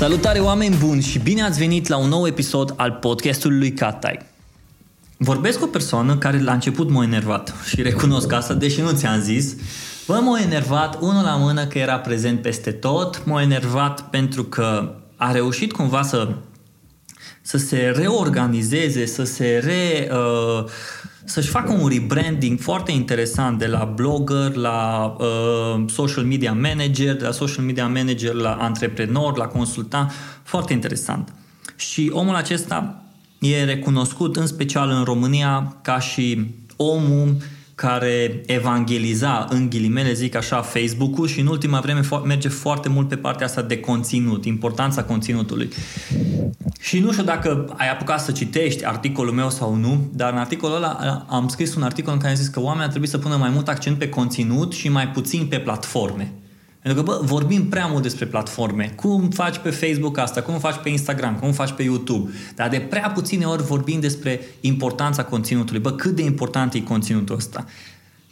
Salutare oameni buni și bine ați venit la un nou episod al podcastului lui Catai. Vorbesc cu o persoană care la început m-a enervat și recunosc asta, deși nu ți-am zis. Bă, m-a enervat, unul la mână că era prezent peste tot, m-a enervat pentru că a reușit cumva să, să se reorganizeze, să se re... Uh, să-și facă un rebranding foarte interesant de la blogger la uh, social media manager, de la social media manager la antreprenor, la consultant, foarte interesant. Și omul acesta e recunoscut în special în România ca și omul care evangeliza, în ghilimele zic așa, Facebook-ul și în ultima vreme merge foarte mult pe partea asta de conținut, importanța conținutului. Și nu știu dacă ai apucat să citești articolul meu sau nu, dar în articolul ăla am scris un articol în care am zis că oamenii ar trebui să pună mai mult accent pe conținut și mai puțin pe platforme. Pentru că, bă, vorbim prea mult despre platforme. Cum faci pe Facebook asta, cum faci pe Instagram, cum faci pe YouTube. Dar de prea puține ori vorbim despre importanța conținutului. Bă, cât de important e conținutul ăsta.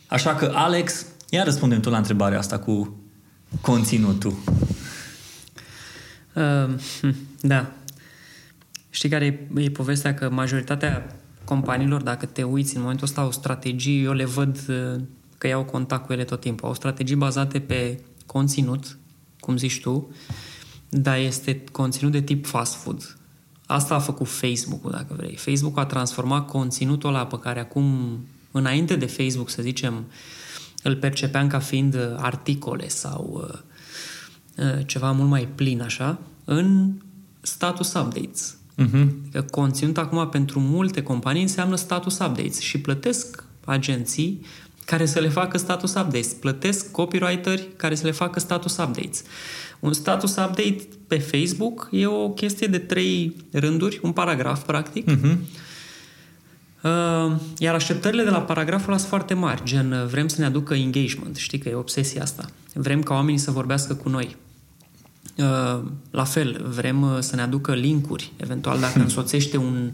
Așa că, Alex, ia răspundem tu la întrebarea asta cu conținutul. Uh, da. Știi care e, e povestea? Că majoritatea companiilor, dacă te uiți în momentul ăsta, au strategii, eu le văd uh, că iau contact cu ele tot timpul. Au strategii bazate pe conținut, cum zici tu, dar este conținut de tip fast food. Asta a făcut Facebook-ul, dacă vrei. Facebook a transformat conținutul ăla pe care acum, înainte de Facebook, să zicem, îl percepeam ca fiind articole sau uh, uh ceva mult mai plin, așa, în status updates. Uh-huh. Adică conținut acum pentru multe companii înseamnă status updates și plătesc agenții care să le facă status updates. Plătesc copywriteri care să le facă status updates. Un status update pe Facebook e o chestie de trei rânduri, un paragraf, practic. Uh-huh. Uh, iar așteptările de la paragraful ăla sunt foarte mari, gen uh, vrem să ne aducă engagement, știi că e obsesia asta. Vrem ca oamenii să vorbească cu noi. Uh, la fel, vrem uh, să ne aducă linkuri, eventual dacă însoțește un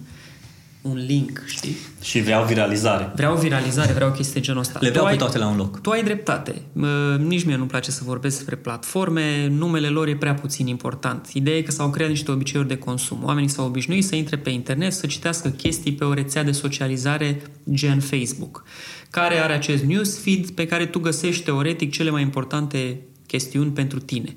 un link, știi? Și vreau viralizare. Vreau viralizare, vreau chestii genul ăsta. Le vreau tu pe toate la un loc. Tu ai dreptate. Nici mie nu-mi place să vorbesc despre platforme, numele lor e prea puțin important. Ideea e că s-au creat niște obiceiuri de consum. Oamenii s-au obișnuit să intre pe internet, să citească chestii pe o rețea de socializare gen Facebook, care are acest newsfeed pe care tu găsești teoretic cele mai importante chestiuni pentru tine.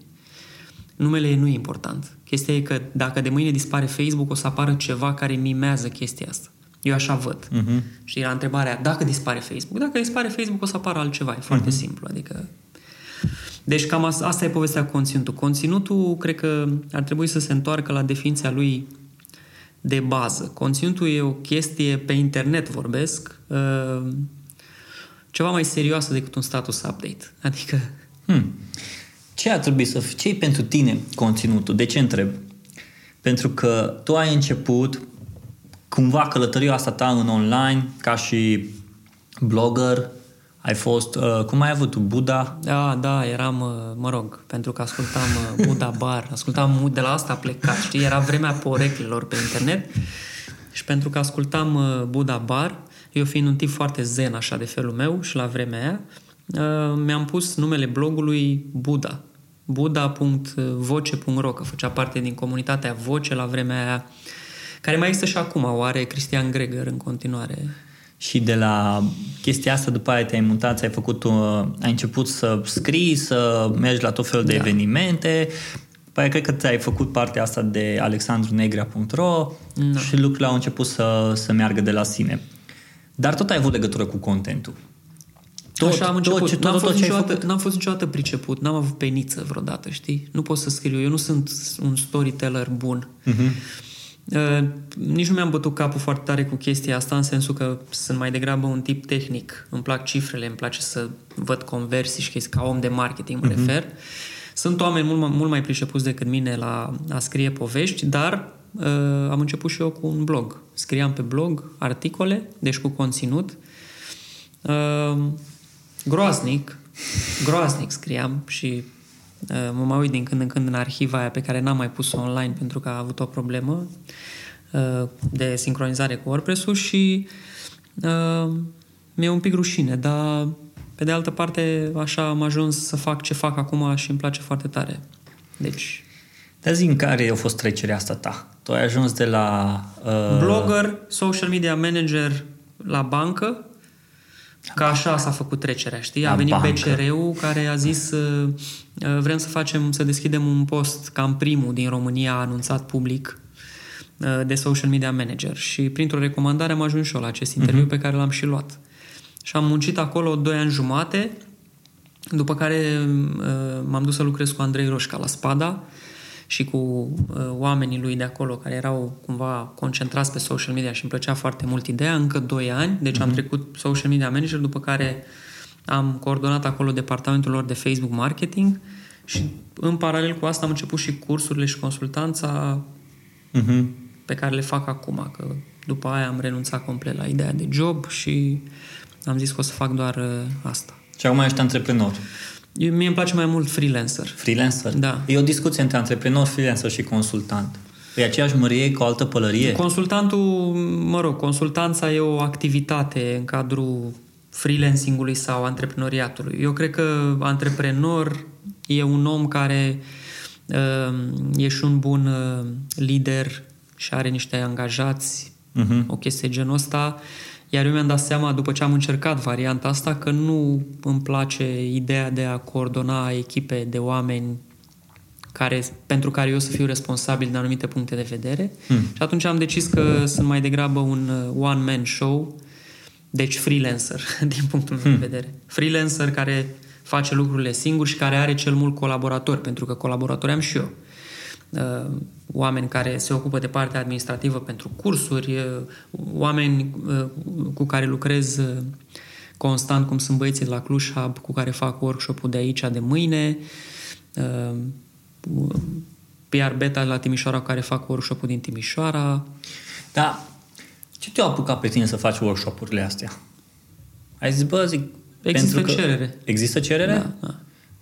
Numele nu e important. Chestia e că dacă de mâine dispare Facebook, o să apară ceva care mimează chestia asta. Eu așa văd. Uh-huh. Și era întrebarea, dacă dispare Facebook? Dacă dispare Facebook, o să apară altceva. E foarte uh-huh. simplu. Adică... Deci cam asta, asta e povestea cu conținutul. Conținutul, cred că ar trebui să se întoarcă la definiția lui de bază. Conținutul e o chestie pe internet, vorbesc, uh, ceva mai serioasă decât un status update. Adică... Hmm ce ar trebui să fie, ce pentru tine conținutul? De ce întreb? Pentru că tu ai început cumva călătoria asta ta în online ca și blogger, ai fost, uh, cum ai avut tu, Buddha? Da, da, eram, uh, mă rog, pentru că ascultam uh, Buddha Bar, ascultam, de la asta plecat, știi, era vremea poreclilor pe internet și pentru că ascultam uh, Buddha Bar, eu fiind un tip foarte zen așa de felul meu și la vremea aia, uh, mi-am pus numele blogului Buddha buda.voce.ro, că făcea parte din comunitatea Voce la vremea aia, care mai există și acum, o are Cristian Greger în continuare. Și de la chestia asta după aia te-ai mutat, ai făcut, uh, ai început să scrii, să mergi la tot felul de da. evenimente, Păi cred că ți-ai făcut partea asta de alexandrunegrea.ro no. și lucrurile au început să, să meargă de la sine. Dar tot ai avut legătură cu contentul. Tot, Așa am început. Tot, tot, n-am, fost niciodată, n-am fost niciodată priceput, n-am avut peniță vreodată, știi? Nu pot să scriu, eu nu sunt un storyteller bun. Uh-huh. Uh, nici nu mi-am bătut capul foarte tare cu chestia asta, în sensul că sunt mai degrabă un tip tehnic. Îmi plac cifrele, îmi place să văd conversii și chestii, ca om de marketing mă uh-huh. refer. Sunt oameni mult, mult mai pricepuți decât mine la a scrie povești, dar uh, am început și eu cu un blog. Scriam pe blog articole, deci cu conținut. Uh, groaznic, groaznic scriam și uh, mă mai uit din când în când în arhiva aia pe care n-am mai pus-o online pentru că a avut o problemă uh, de sincronizare cu WordPress-ul și uh, mi-e un pic rușine, dar pe de altă parte așa am ajuns să fac ce fac acum și îmi place foarte tare. Deci Dar zi în care a fost trecerea asta ta? Tu ai ajuns de la... Uh... Blogger, social media manager la bancă, Ca așa s-a făcut trecerea, știi? A venit bancă. BCR-ul care a zis uh, uh, vrem să facem, să deschidem un post cam primul din România anunțat public uh, de social media manager și printr-o recomandare am ajuns și eu la acest interviu uh-huh. pe care l-am și luat. Și am muncit acolo 2 ani jumate, după care m-am dus să lucrez cu Andrei Roșca la Spada, și cu uh, oamenii lui de acolo care erau cumva concentrați pe social media și îmi plăcea foarte mult ideea, încă 2 ani, deci mm-hmm. am mhm. trecut social media manager, după care am coordonat acolo departamentul lor de Facebook marketing și în paralel cu asta am început și cursurile și consultanța mm-hmm. pe care le fac acum, că după aia am renunțat complet la ideea de job și am zis că o să fac doar uh, asta. Și acum ești antreprenor. Eu, mie îmi place mai mult freelancer. Freelancer? Da. E o discuție între antreprenor, freelancer și consultant. E aceeași mărie cu o altă pălărie? Consultantul, mă rog, consultanța e o activitate în cadrul freelancingului sau antreprenoriatului. Eu cred că antreprenor e un om care uh, e și un bun uh, lider și are niște angajați, uh-huh. o chestie genul ăsta. Iar eu mi-am dat seama, după ce am încercat varianta asta, că nu îmi place ideea de a coordona echipe de oameni care, pentru care eu să fiu responsabil din anumite puncte de vedere. Hmm. Și atunci am decis că sunt mai degrabă un uh, one-man show, deci freelancer, din punctul meu hmm. de vedere. Freelancer care face lucrurile singur și care are cel mult colaboratori, pentru că colaboratori am și eu. Uh, oameni care se ocupă de partea administrativă pentru cursuri, uh, oameni uh, cu care lucrez constant, cum sunt băieții de la Cluj Hub, cu care fac workshop-ul de aici, de mâine, PR Beta la Timișoara, cu care fac workshop-ul din Timișoara. Da. Ce te-a apucat pe tine să faci workshop-urile astea? Ai zis, bă, zic, Există cerere. Există cerere? Da, da.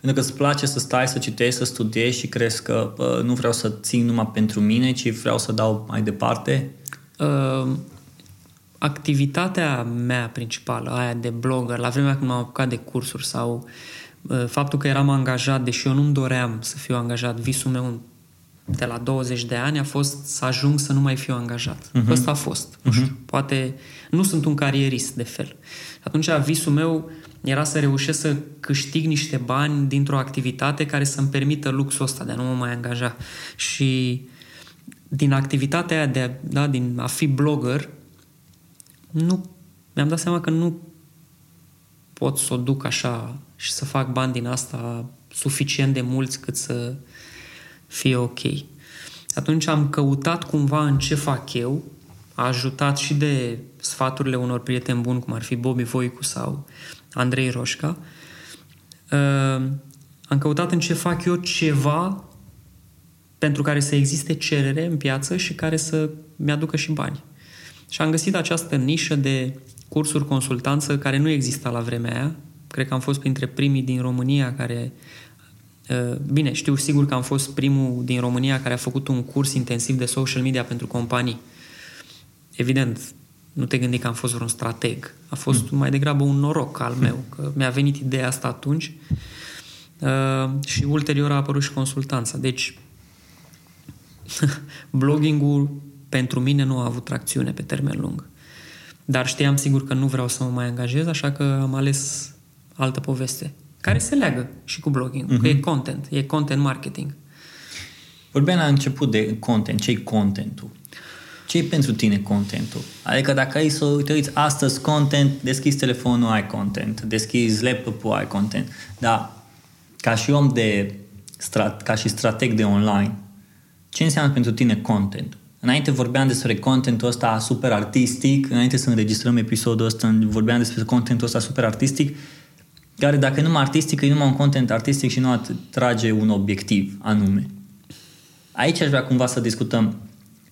Pentru că îți place să stai, să citești, să studiezi și crezi că uh, nu vreau să țin numai pentru mine, ci vreau să dau mai departe? Uh, activitatea mea principală, aia de blogger, la vremea când m-am apucat de cursuri sau uh, faptul că eram angajat, deși eu nu-mi doream să fiu angajat, visul meu de la 20 de ani a fost să ajung să nu mai fiu angajat. Uh-huh. Ăsta a fost. Uh-huh. Nu știu, poate nu sunt un carierist de fel. Atunci visul meu era să reușesc să câștig niște bani dintr-o activitate care să-mi permită luxul ăsta de a nu mă mai angaja. Și din activitatea aia de a, da, din a fi blogger, nu, mi-am dat seama că nu pot să o duc așa și să fac bani din asta suficient de mulți cât să fie ok. Atunci am căutat cumva în ce fac eu, ajutat și de sfaturile unor prieteni buni, cum ar fi Bobby Voicu sau Andrei Roșca, uh, am căutat în ce fac eu ceva pentru care să existe cerere în piață și care să mi-aducă și bani. Și am găsit această nișă de cursuri consultanță care nu exista la vremea aia. Cred că am fost printre primii din România care uh, Bine, știu sigur că am fost primul din România care a făcut un curs intensiv de social media pentru companii. Evident, nu te gândi că am fost vreun strateg. A fost mm. mai degrabă un noroc al meu, că mi-a venit ideea asta atunci uh, și ulterior a apărut și consultanța. Deci, blogging-ul pentru mine nu a avut tracțiune pe termen lung. Dar știam sigur că nu vreau să mă mai angajez, așa că am ales altă poveste, care se leagă și cu blogging, mm-hmm. că e content, e content marketing. Vorbeam la început de content, ce-i contentul? Ce pentru tine contentul? Adică dacă ai să te uiți astăzi content, deschizi telefonul, ai content, deschizi laptopul, ai content. Dar ca și om de, strat, ca și strateg de online, ce înseamnă pentru tine content? Înainte vorbeam despre contentul ăsta super artistic, înainte să înregistrăm episodul ăsta, vorbeam despre contentul ăsta super artistic, care dacă e numai artistic, e numai un content artistic și nu trage un obiectiv anume. Aici aș vrea cumva să discutăm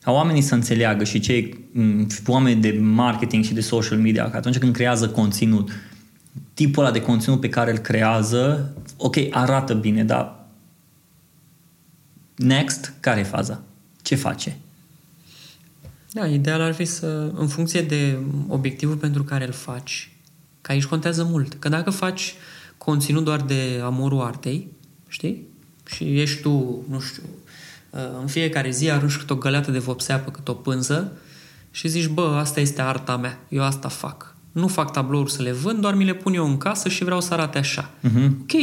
ca oamenii să înțeleagă și cei mm, oameni de marketing și de social media, că atunci când creează conținut, tipul ăla de conținut pe care îl creează, ok, arată bine, dar next, care e faza? Ce face? Da, ideal ar fi să, în funcție de obiectivul pentru care îl faci, că aici contează mult. Că dacă faci conținut doar de amorul artei, știi? Și ești tu, nu știu, uh, în fiecare zi arunci cât o găleată de vopsea pe cât o pânză și zici, bă, asta este arta mea, eu asta fac. Nu fac tablouri să le vând, doar mi le pun eu în casă și vreau să arate așa. Uh-huh. Ok,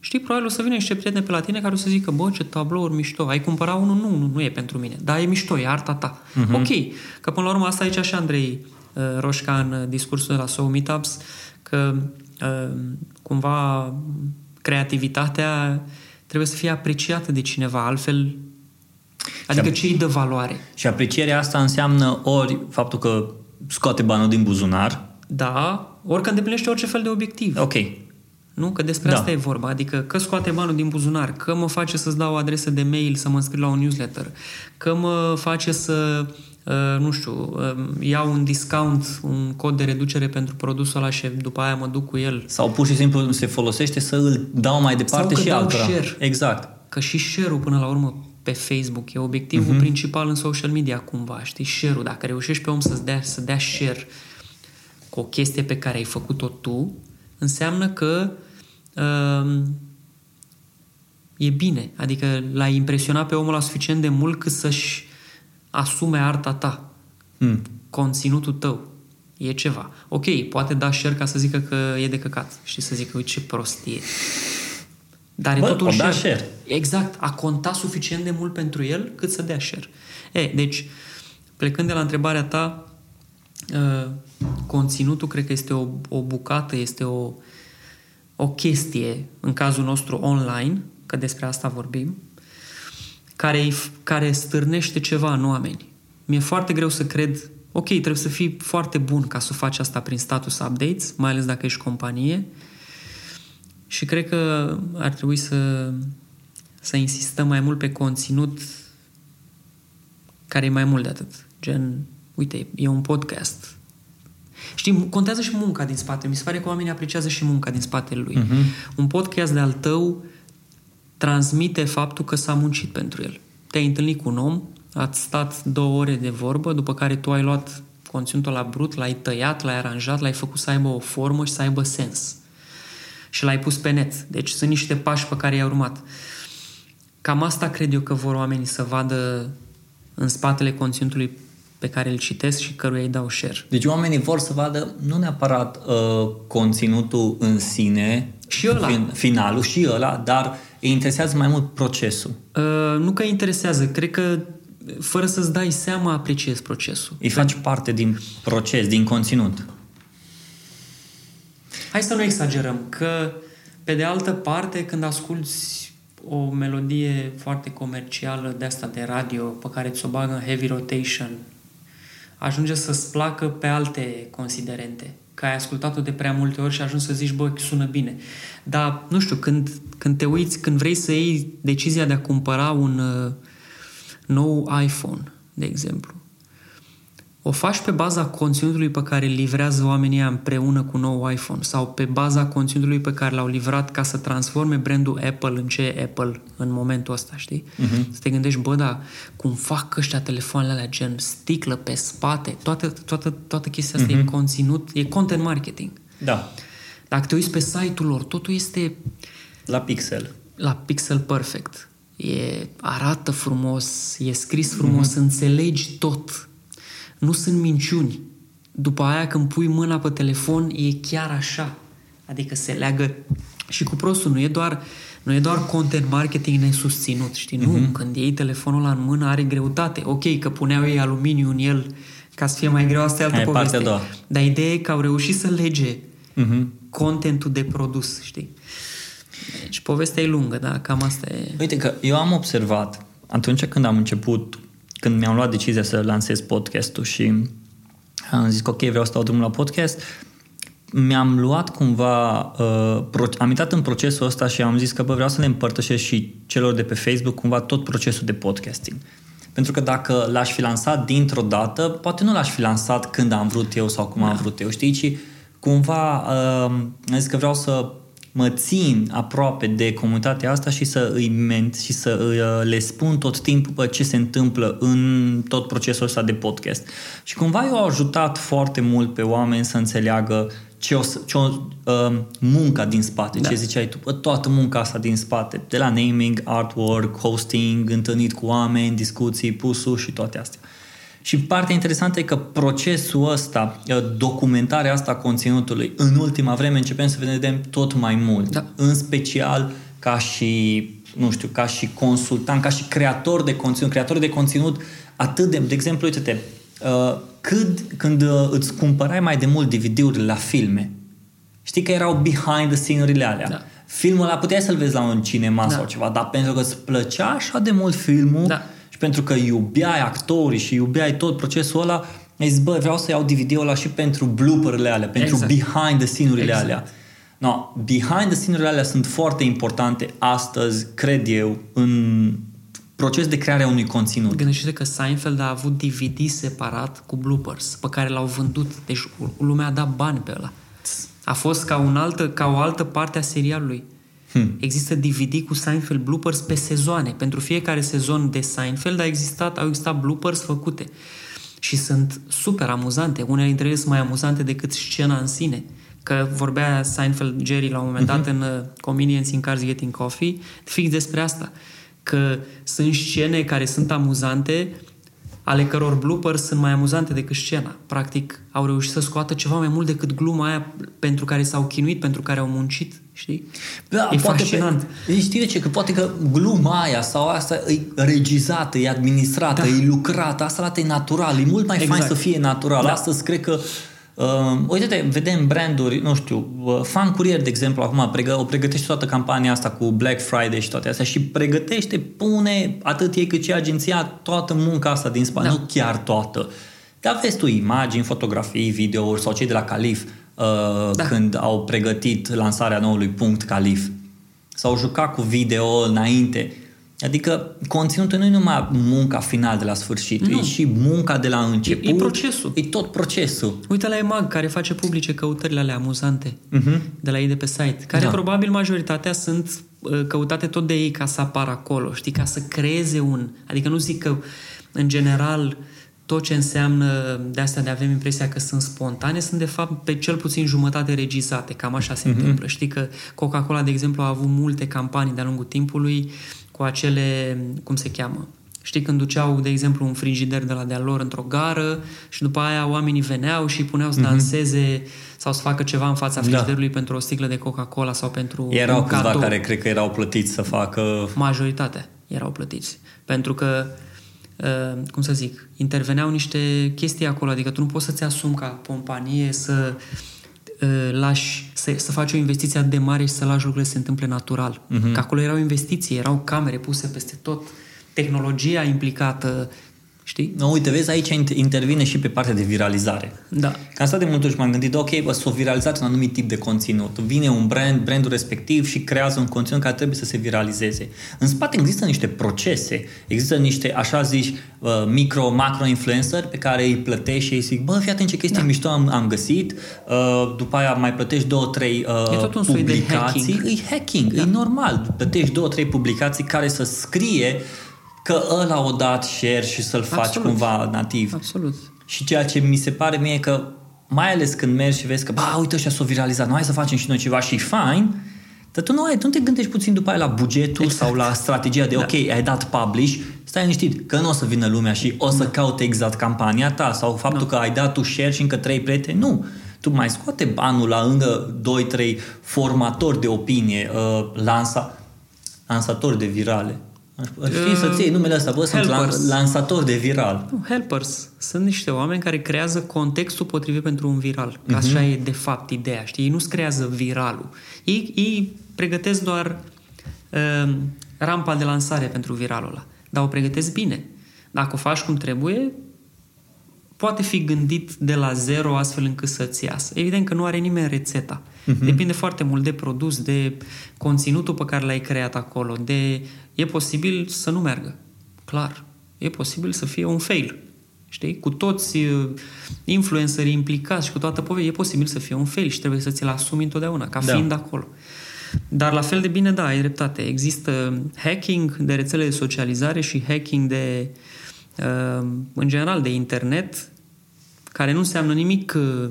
știi, probabil o să vină niște prieteni pe la tine care o să zică, bă, ce tablouri mișto, ai cumpărat unul? Nu, nu, nu e pentru mine, dar e mișto, e arta ta. Uh-huh. Ok, că până la urmă asta aici așa Andrei uh, Roșca în uh, discursul de la Soul Meetups, că uh, cumva creativitatea trebuie să fie apreciată de cineva, altfel Adică ce îi dă valoare? Și aprecierea asta înseamnă ori faptul că scoate banul din buzunar. Da, ori că îndeplinește orice fel de obiectiv. Ok. Nu? Că despre da. asta e vorba. Adică că scoate banul din buzunar, că mă face să-ți dau o adresă de mail să mă înscriu la un newsletter, că mă face să Uh, nu știu, uh, iau un discount, un cod de reducere pentru produsul ăla și după aia mă duc cu el. Sau pur și simplu se folosește să îl dau mai departe Sau că și dau altora. share. Exact. Că și share-ul până la urmă pe Facebook e obiectivul uh-huh. principal în social media cumva, știi? Share-ul, dacă reușești pe om să-ți dea, să dea share cu o chestie pe care ai făcut-o tu, înseamnă că uh, e bine. Adică l-ai impresionat pe omul la suficient de mult cât să-și asume arta ta, Hmm. conținutul tău. E ceva. Ok, poate da share ca să zică că e de căcat și să zică, uite ce prostie. Dar Bă, e totul o da share. share. Exact. A contat suficient de mult pentru el cât să dea share. E, deci, plecând de la întrebarea ta, uh, conținutul cred că este o, o bucată, este o, o chestie, în cazul nostru online, că despre asta vorbim, care, care stârnește ceva în oameni. Mi-e foarte greu să cred, ok, trebuie să fii foarte bun ca să faci asta prin status updates, mai ales dacă ești companie, și cred că ar trebui să, să insistăm mai mult pe conținut care e mai mult de atât. Gen, uite, e un podcast. Știi, contează și munca din spate. Mi se pare că oamenii apreciază și munca din spatele lui. Mhm. Un podcast de al tău transmite faptul că s-a muncit pentru el. Te-ai întâlnit cu un om, ați stat două ore de vorbă, după care tu ai luat conținutul la brut, l-ai tăiat, l-ai aranjat, l-ai făcut să aibă o formă și să aibă sens. Și l-ai pus pe net. Deci sunt niște pași pe care i-ai urmat. Cam asta cred eu că vor oamenii să vadă în spatele conținutului pe care îl citesc și căruia îi dau share. Deci oamenii vor să vadă nu neapărat uh, conținutul în sine, Și ăla. fin- finalul și ăla, dar îi interesează mai mult procesul. Uh, nu că interesează, cred că fără să-ți dai seama apreciezi procesul. Îi faci parte din proces, din conținut. Hai să nu exagerăm, că pe de altă parte, când asculți o melodie foarte comercială de asta de radio, pe care ți-o bagă în heavy rotation, ajunge să-ți placă pe alte considerente. Că ai ascultat-o de prea multe ori și ajungi să zici, bă, sună bine. Dar, nu știu, când, când te uiți, când vrei să iei decizia de a cumpăra un uh, nou iPhone, de exemplu, o faci pe baza conținutului pe care îl livrează oamenii ăia împreună cu nou iPhone sau pe baza conținutului pe care l-au livrat ca să transforme brandul Apple în ce e Apple în momentul ăsta, știi? Uh-huh. Să te gândești, bă, da, cum fac ăștia telefoanele alea gen sticlă pe spate, toată, toată, toată chestia asta uh-huh. e conținut, e content marketing. Da. Dacă te uiți pe site-ul lor, totul este La pixel. la pixel perfect. E, arată frumos, e scris frumos, mm-hmm. înțelegi tot. Nu sunt minciuni. După aia când pui mâna pe telefon, e chiar așa. Adică se leagă și cu prostul. Nu e doar, nu e doar content marketing nesusținut, știi? Mm-hmm. Nu, când iei telefonul ăla în mână are greutate. Ok, că puneau ei aluminiu în el ca să fie mai greu, asta e altă Aia e partea poveste. a doua. Dar ideea e că au reușit să lege Mm-hmm. contentul de produs, știi? Deci povestea e lungă, da? Cam asta e... Uite că eu am observat atunci când am început, când mi-am luat decizia să lansez podcastul și am zis că ok, vreau să dau drumul la podcast, mi-am luat cumva, uh, pro- am intrat în procesul ăsta și am zis că bă, vreau să le împărtășesc și celor de pe Facebook cumva tot procesul de podcasting. Pentru că dacă l-aș fi lansat dintr-o dată, poate nu l-aș fi lansat când am vrut eu sau cum am vrut eu, știi? Ci cumva uh, am zis că vreau să mă țin aproape de comunitatea asta și să îi ment și să uh, le spun tot timpul ce se întâmplă în tot procesul ăsta de podcast. Și cumva eu au ajutat foarte mult pe oameni să înțeleagă ce o, ce o uh, munca din spate, da. ce ziceai tu, toată munca asta din spate, de la naming, artwork, hosting, întâlnit cu oameni, discuții, pusul și toate astea. Și partea interesantă e că procesul ăsta, uh, documentarea asta a conținutului, în ultima vreme începem să vedem tot mai mult. Da. În special ca și, nu știu, ca și consultant, ca și creator de conținut, creator de conținut atât de, de exemplu, uite-te, uh, cât, când uh, îți cumpărai mai de mult DVD-uri la filme, știi că erau behind the scene-urile alea. Da. Filmul ăla puteai să-l vezi la un cinema da. sau ceva, dar pentru că îți plăcea așa de mult filmul da. Și pentru că iubeai actorii și iubeai tot procesul ăla, ai zis, bă, vreau să iau DVD-ul ăla și pentru blooper-urile alea, pentru exact. behind the scene-urile exact. alea. No, behind the scene-urile alea sunt foarte importante astăzi, cred eu, în proces de creare a unui conținut. Gândește că Seinfeld a avut DVD separat cu bloopers, pe care l-au vândut. Deci lumea a dat bani pe ăla. A fost ca, un altă, ca o altă parte a serialului. Hmm. Există DVD cu Seinfeld bloopers pe sezoane. Pentru fiecare sezon de Seinfeld a existat, au existat bloopers făcute. Și sunt super amuzante. Unele dintre ele sunt mai amuzante decât scena în sine. Că vorbea Seinfeld Jerry la un moment dat uh-huh. în uh, Comedians in Cars Getting Coffee, fix despre asta că sunt scene care sunt amuzante, ale căror bloopers sunt mai amuzante decât scena. Practic, au reușit să scoată ceva mai mult decât gluma aia pentru care s-au chinuit, pentru care au muncit, știi? Da, e poate fascinant. Pe, știi de ce? Că poate că gluma aia sau asta e regizată, e administrată, da. e lucrată, asta arată e natural, e mult mai exact. fain să fie natural. Da. Astăzi cred că Uh, uite-te, vedem branduri, nu știu, uh, Fan Courier, de exemplu, acum pregă, o pregătește toată campania asta cu Black Friday și toate astea și pregătește, pune atât ei cât și agenția toată munca asta din spate, da. nu chiar toată. Dar vezi tu imagini, fotografii, videouri sau cei de la Calif uh, da. când au pregătit lansarea noului punct Calif. S-au jucat cu video înainte Adică conținutul nu e numai munca final de la sfârșit, nu. e și munca de la început. E, e procesul. E tot procesul. Uite la EMAG, care face publice căutările alea amuzante uh-huh. de la ei de pe site, care da. probabil majoritatea sunt uh, căutate tot de ei ca să apară acolo, știi, ca să creeze un... Adică nu zic că, în general, tot ce înseamnă de asta de avem impresia că sunt spontane, sunt de fapt pe cel puțin jumătate regizate, cam așa se uh-huh. întâmplă. Știi că Coca-Cola, de exemplu, a avut multe campanii de-a lungul timpului cu acele, cum se cheamă, Știi, când duceau, de exemplu, un frigider de la de-a lor într-o gară și după aia oamenii veneau și puneau să mhm. danseze mm-hmm. sau să facă ceva în fața da. frigiderului da. pentru o sticlă de Coca-Cola sau pentru Erau un câțiva cadou. care cred că erau plătiți să facă... Majoritatea erau plătiți. Pentru că, uh, cum să zic, interveneau niște chestii acolo, adică tu nu poți să-ți asumi ca companie să uh, lași, să, să faci o investiție de mare și să lași lucrurile să se întâmple natural. Mm-hmm. Că acolo erau investiții, erau camere puse peste tot, tehnologia implicată, Știi? No, uite, vezi, aici intervine și pe partea de viralizare. Da. Ca asta de multe ori m-am gândit, ok, bă, s-o viralizat un anumit tip de conținut. Vine un brand, brandul respectiv și creează un conținut care trebuie să se viralizeze. În spate există niște procese, există niște, așa zici, uh, micro, macro influencer pe care îi plătești și îi zic, bă, fii atent ce chestii da. mișto am, am găsit, uh, după aia mai plătești două, trei uh, e tot un publicații. De hacking. E hacking, da. e normal. Plătești două, trei publicații care să scrie că ăla o dat share și să-l faci Absolut. cumva nativ. Absolut. Și ceea ce mi se pare mie că mai ales când mergi și vezi că, ba, uite, ăștia s-au viralizat, noi hai să facem și noi ceva și fain, dar tu nu, ai, tu nu te gândești puțin după aia la bugetul exact. sau la strategia de, da. ok, ai dat publish, stai liniștit, că nu o să vină lumea și o să da. caute exact campania ta sau faptul da. că ai dat tu share și încă trei prieteni. Nu. Tu mai scoate banul la încă 2-3 formatori de opinie, uh, lansa, lansatori de virale Aș ști să-ți iei numele ăsta, bă, sunt lansatori de viral. Nu, helpers. Sunt niște oameni care creează contextul potrivit pentru un viral. Că uh-huh. așa e de fapt ideea, știi? Ei nu-ți creează viralul. Ei, ei pregătesc doar uh, rampa de lansare pentru viralul ăla. Dar o pregătesc bine. Dacă o faci cum trebuie, poate fi gândit de la zero astfel încât să-ți iasă. Evident că nu are nimeni rețeta. Uh-huh. Depinde foarte mult de produs, de conținutul pe care l-ai creat acolo, de... E posibil să nu meargă. Clar. E posibil să fie un fail. Știi? Cu toți uh, influencerii implicați și cu toată povestea, e posibil să fie un fail și trebuie să ți-l asumi întotdeauna, ca da. fiind acolo. Dar la fel de bine, da, ai dreptate. Există hacking de rețele de socializare și hacking de, uh, în general, de internet, care nu înseamnă nimic, uh,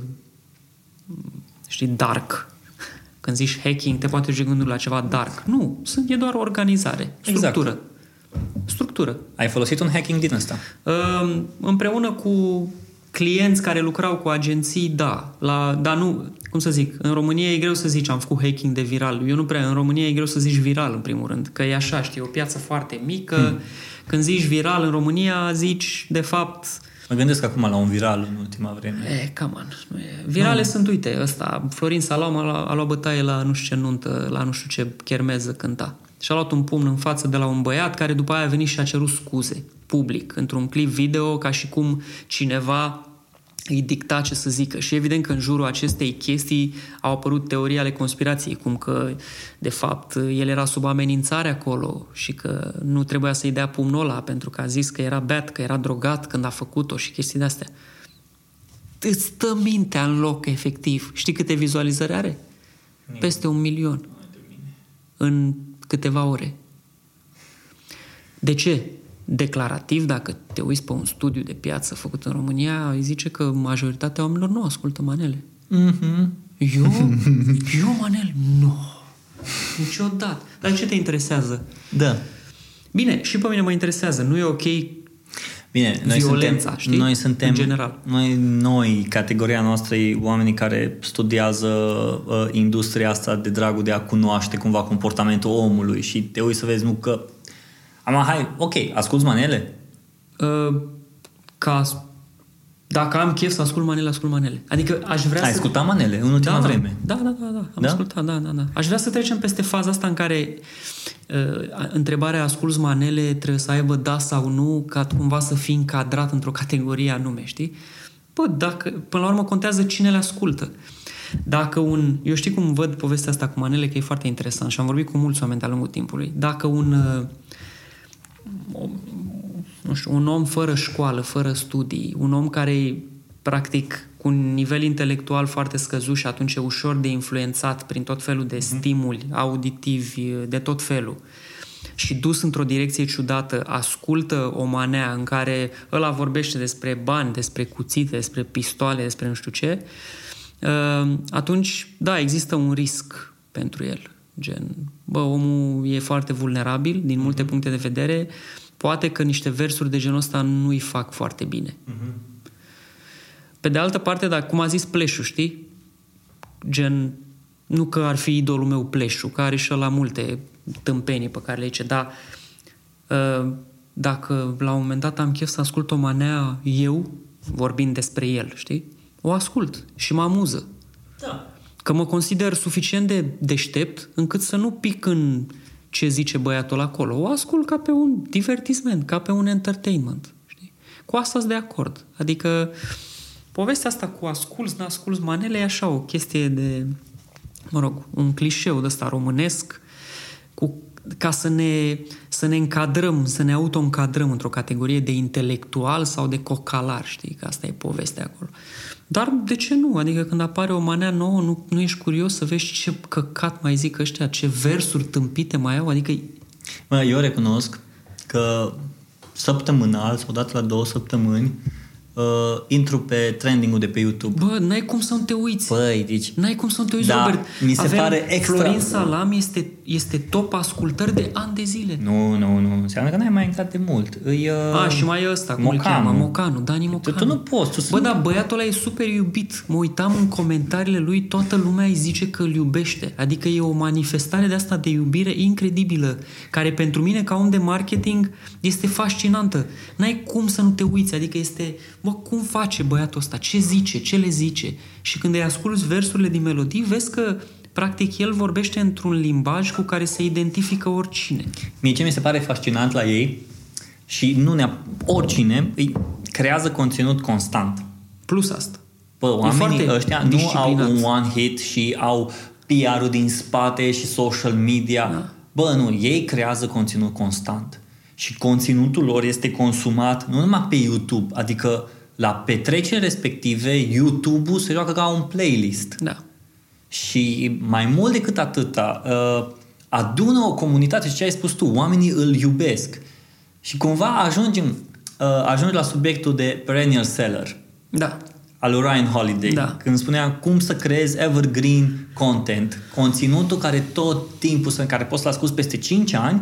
știi, dark. Când zici hacking, te poate duce gândul la ceva dark. Nu, sunt, e doar organizare, structură. Exact. Structură. Ai folosit un hacking din ăsta? Uh, împreună cu clienți care lucrau cu agenții, da. La, dar nu, cum să zic, în România e greu să zici am făcut hacking de viral. Eu nu prea, în România e greu să zici viral în primul rând, că e așa, știi, o piață foarte mică. Hmm. Când zici viral în România, zici, de fapt, Mă gândesc acum la un viral în ultima vreme. E, come on. Nu e. Virale nu. sunt, uite, ăsta, Florin Salam a, a luat bătaie la nu știu ce nuntă, la nu știu ce chermeză cânta. Și a luat un pumn în față de la un băiat care după aia a venit și a cerut scuze public, într-un clip video, ca și cum cineva îi dicta ce să zică. Și evident că în jurul acestei chestii au apărut teorii ale conspirației, cum că, de fapt, el era sub amenințare acolo și că nu trebuia să-i dea pumnul ăla pentru că a zis că era beat, că era drogat când a făcut-o și chestii de-astea. Îți stă mintea în loc, efectiv. Știi câte vizualizări are? Peste un milion. În câteva ore. De ce? Declarativ, dacă te uiți pe un studiu de piață făcut în România, îi zice că majoritatea oamenilor nu ascultă manele. Mm-hmm. Eu? Eu manel? Nu. Niciodată. Dar ce te interesează? Da. Bine, și pe mine mă interesează. Nu e ok Bine, noi violența, suntem, știi? Noi suntem, în general. Noi, noi, categoria noastră e oamenii care studiază uh, industria asta de dragul de a cunoaște cumva comportamentul omului și te uiți să vezi, nu că am, hai, ok, asculți manele? Uh, ca dacă am chef să ascult manele, ascult manele. Adică aș vrea Ai să... ascultat manele în ultima da, vreme? Da, da, da, da. Am da? ascultat, da, da, da. Aș vrea să trecem peste faza asta în care uh, întrebarea asculți manele trebuie să aibă da sau nu, ca cumva să fii încadrat într-o categorie anume, știi? Bă, dacă, până la urmă contează cine le ascultă. Dacă un... Eu știi cum văd povestea asta cu manele, că e foarte interesant și am vorbit cu mulți oameni de-a lungul timpului. Dacă un... Uh, nu știu, un om fără școală, fără studii, un om care practic cu un nivel intelectual foarte scăzut și atunci e ușor de influențat prin tot felul de mhm. stimuli auditivi, de tot felul și dus într-o direcție ciudată, ascultă o manea în care ăla vorbește despre bani, despre cuțite, despre pistoale, despre nu știu ce, uh, atunci, da, există un risc pentru el. Gen, bă, omul e foarte vulnerabil din multe mhm. puncte de vedere, poate că niște versuri de genul ăsta nu îi fac foarte bine. Uh-huh. Pe de altă parte, dacă cum a zis Pleșu, știi? Gen, nu că ar fi idolul meu Pleșu, care are și la multe tâmpenii pe care le zice, dar uh, dacă la un moment dat am chef să ascult o manea eu, vorbind despre el, știi? O ascult și mă amuză. Da. Că mă consider suficient de deștept încât să nu pic în ce zice băiatul acolo. O ascult ca pe un divertisment, ca pe un entertainment. Știi? Cu asta de acord. Adică povestea asta cu asculți, nu asculți manele e așa o chestie de, mă rog, un clișeu de ăsta românesc cu, ca să ne, să ne încadrăm, să ne auto-încadrăm într-o categorie de intelectual sau de cocalar, știi? Că asta e povestea acolo. Dar de ce nu? Adică când apare o manea nouă, nu, nu ești curios să vezi ce căcat mai zic ăștia, ce versuri tâmpite mai au? Adică... Mă, eu recunosc că săptămânal sau dată la două săptămâni uh, intru pe trending-ul de pe YouTube. Bă, n-ai cum să nu te uiți. Băi, deci... N-ai cum să nu te uiți, da, Robert. mi se Avem pare extra... Florin Salam este, este top ascultări de ani de zile. Nu, nu, nu. Înseamnă că n-ai mai intrat de mult. Îi, uh... A, și mai e ăsta, cum Mocanu. îl cheamă? Mocanu, Dani Mocanu. Tu, tu nu poți. Tu Bă, dar băiatul ăla e super iubit. Mă uitam în comentariile lui, toată lumea îi zice că îl iubește. Adică e o manifestare de asta de iubire incredibilă, care pentru mine, ca om de marketing, este fascinantă. N-ai cum să nu te uiți. Adică este, bă, cum face face băiatul ăsta, ce zice, ce le zice. Și când îi asculți versurile din melodii, vezi că practic el vorbește într-un limbaj cu care se identifică oricine. Mie ce mi se pare fascinant la ei și nu ne oricine îi creează conținut constant. Plus asta. Bă, oamenii ăștia nu au un one hit și au PR-ul din spate și social media. Da. Bă, nu, ei creează conținut constant. Și conținutul lor este consumat nu numai pe YouTube, adică la petreceri respective, YouTube-ul se joacă ca un playlist. Da. și mai mult decât atâta, uh, adună o comunitate și ce ai spus tu, oamenii îl iubesc. Și cumva ajungem, uh, ajungi la subiectul de perennial seller. Da. Al lui Ryan Holiday. Da. Când spunea cum să creezi evergreen content, conținutul care tot timpul, în care poți să-l asculti peste 5 ani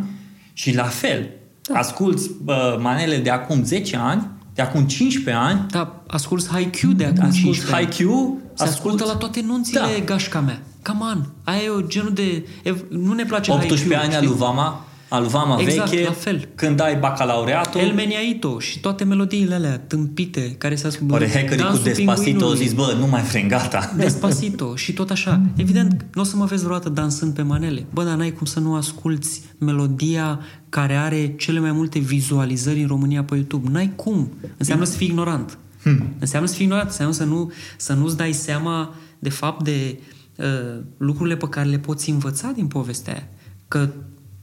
și la fel, da. asculti uh, manele de acum 10 ani, de acum 15 ani. Da, asculti HiQ de acum ascult 15 ani. HiQ, Se ascultă la toate nunțile Da. gașca mea. Come on. Aia e o genul de... ev- Nu ne place 18 HiQ, ani al știi? lui Vama, al lui Vama Exact, veche, la fel. când ai bacalaureatul, El Meniaito și toate melodiile alea tâmpite care s-a spus. oare hackerii cu Despacito au zis, bă, nu mai vrem, gata. Despacito și tot așa. Evident, nu o să mă vezi vreodată dansând pe manele. Bă, dar n-ai cum să nu asculți melodia care are cele mai multe vizualizări în România pe YouTube. N-ai cum. Înseamnă să fii ignorant. Hmm. Înseamnă să fii ignorant. Înseamnă să, nu, să nu-ți dai seama, de fapt, de uh, lucrurile pe care le poți învăța din povestea aia. Că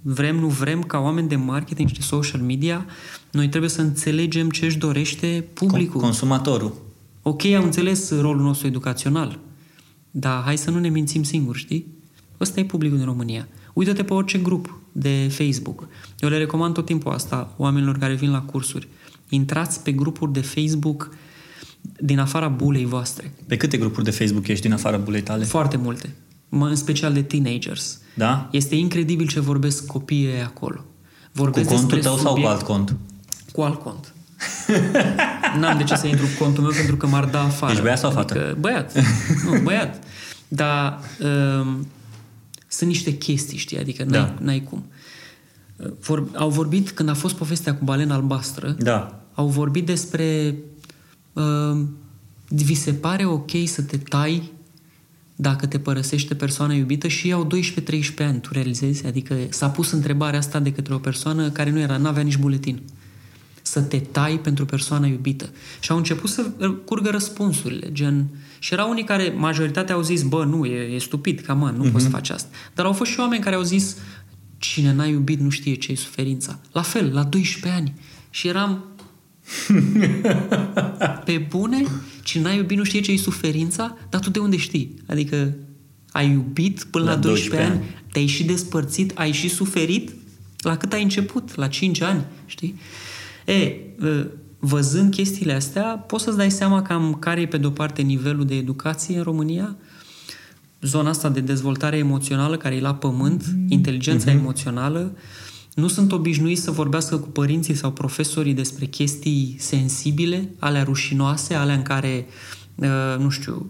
vrem, nu vrem, ca oameni de marketing și de social media, noi trebuie să înțelegem ce își dorește publicul. Consumatorul. Ok, am înțeles rolul nostru educațional, dar hai să nu ne mințim singuri, știi? Ăsta e publicul din România. Uită-te pe orice grup de Facebook. Eu le recomand tot timpul asta oamenilor care vin la cursuri. Intrați pe grupuri de Facebook din afara bulei voastre. Pe câte grupuri de Facebook ești din afara bulei tale? Foarte multe. Mă, în special de teenagers. Da? Este incredibil ce vorbesc copiii acolo. Cu Vorbesc contul despre tău sau cu subiect- alt cont? Cu alt cont. N-am de ce să intru cu contul meu pentru că m-ar da afară. Ești băiat sau fată? Adică, băiat. Nu, băiat. Dar um, sunt niște chestii, știi? Adică n-ai, Da. n-ai cum. Vor, au vorbit, când a fost povestea cu balena albastră, Da. au vorbit despre uh, vi se pare ok să te tai dacă te părăsește persoana iubită și ei au 12-13 ani, tu realizezi? Adică s-a pus întrebarea asta de către o persoană care nu era, n-avea nici buletin. Să te tai pentru persoana iubită. Și au început să curgă răspunsurile, gen... Și erau unii care, majoritatea au zis, bă, nu, e, e stupid, cam nu uh-huh. poți să faci asta. Dar au fost și oameni care au zis, cine n-a iubit nu știe ce e suferința. La fel, la 12 ani. Și eram, pe bune, cine n-a iubit nu știe ce e suferința, dar tu de unde știi? Adică ai iubit până la, La 12, 12 ani, te-ai și despărțit, ai și suferit? La cât ai început? La 5 ani, știi? E, văzând chestiile astea, poți să-ți dai seama cam care e pe de-o parte nivelul de educație în România, zona asta de dezvoltare emoțională care e la pământ, inteligența emoțională, nu sunt obișnuiți să vorbească cu părinții sau profesorii despre chestii sensibile, alea rușinoase, alea în care, uh, nu știu,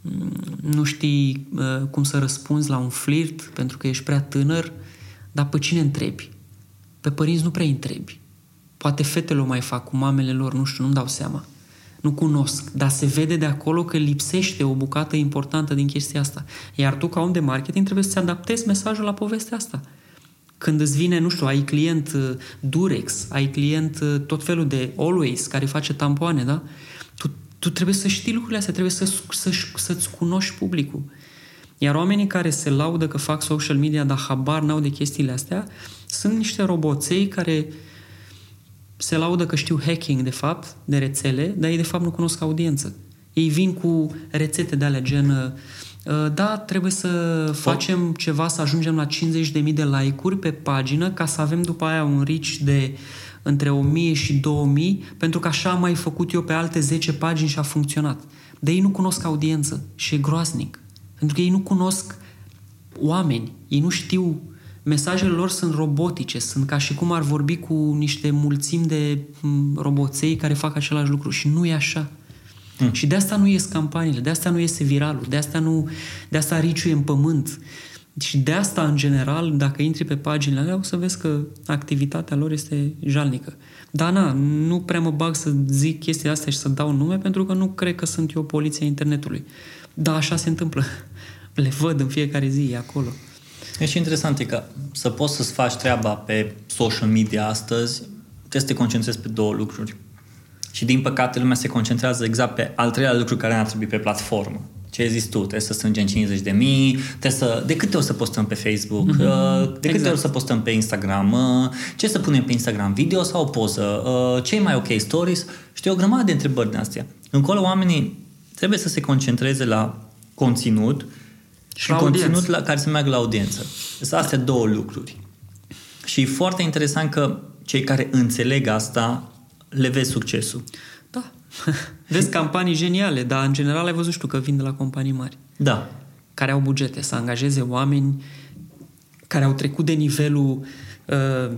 mm, nu știi uh, cum să răspunzi la un flirt pentru că ești prea tânăr, dar pe cine întrebi? Pe părinți nu prea îi întrebi. Poate fetele o mai fac cu mamele lor, nu știu, nu-mi dau seama. Nu cunosc, dar se vede de acolo că lipsește o bucată importantă din chestia asta. Iar tu, ca om de marketing, trebuie să-ți adaptezi mesajul la povestea asta. Când îți vine, nu știu, ai client uh, Durex, ai client uh, tot felul de Always, care face tampoane, da? Tu, tu trebuie să știi lucrurile astea, trebuie să, să, să-ți cunoști publicul. Iar oamenii care se laudă că fac social media, dar habar n-au de chestiile astea, sunt niște roboței care se laudă că știu hacking, de fapt, de rețele, dar ei, de fapt, nu cunosc audiență. Ei vin cu rețete de alea, gen, uh, da, trebuie să facem ceva, să ajungem la 50.000 de like-uri pe pagină, ca să avem după aia un reach de între 1000 și 2000, pentru că așa am mai făcut eu pe alte 10 pagini și a funcționat. Dar ei nu cunosc audiență și e groaznic. Pentru că ei nu cunosc oameni, ei nu știu mesajele lor sunt robotice, sunt ca și cum ar vorbi cu niște mulțimi de roboței care fac același lucru și nu e așa. Mm. Și de asta nu ies campaniile, de asta nu iese viralul, de asta nu, de asta riciuie în pământ. Și de asta, în general, dacă intri pe paginile alea, o să vezi că activitatea lor este jalnică. Dar, na, nu prea mă bag să zic chestia astea și să dau nume, pentru că nu cred că sunt eu poliția internetului. Dar așa se întâmplă. Le văd în fiecare zi, e acolo. E și interesant e că să poți să-ți faci treaba pe social media astăzi, trebuie să te concentrezi pe două lucruri. Și din păcate lumea se concentrează exact pe al treilea lucru care ar trebui pe platformă. Ce ai zis tu? Trebuie să strângem 50 de mii, trebuie să... De câte ori să postăm pe Facebook? Mm-hmm. De câte exact. ori să postăm pe Instagram? Ce să punem pe Instagram? Video sau o poză? Ce e mai ok? Stories? Știu o grămadă de întrebări din astea. Încolo oamenii trebuie să se concentreze la conținut și, și conținut la, care să meargă la audiență. Sunt astea două lucruri. Și e foarte interesant că cei care înțeleg asta le vezi succesul. Da. Vezi campanii geniale, dar în general ai văzut, știu, că vin de la companii mari. Da. Care au bugete, să angajeze oameni care au trecut de nivelul, uh,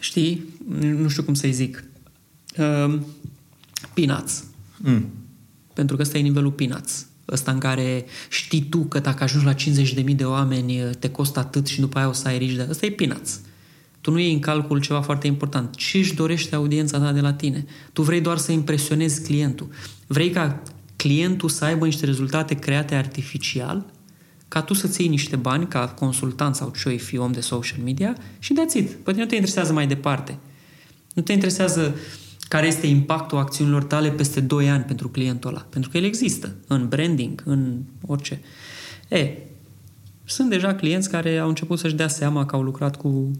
știi, nu știu cum să-i zic, uh, peanuts. Mm. Pentru că ăsta e nivelul peanuts. Ăsta în care știi tu că dacă ajungi la 50.000 de oameni te costă atât și după aia o să ai rici de... Ăsta e peanuts. Tu nu iei în calcul ceva foarte important. Ce își dorește audiența ta de la tine? Tu vrei doar să impresionezi clientul. Vrei ca clientul să aibă niște rezultate create artificial, ca tu să-ți iei niște bani ca consultant sau ce fi om de social media și de it. Pe tine nu te interesează mai departe. Nu te interesează care este impactul acțiunilor tale peste 2 ani pentru clientul ăla. Pentru că el există în branding, în orice. E, sunt deja clienți care au început să-și dea seama că au lucrat cu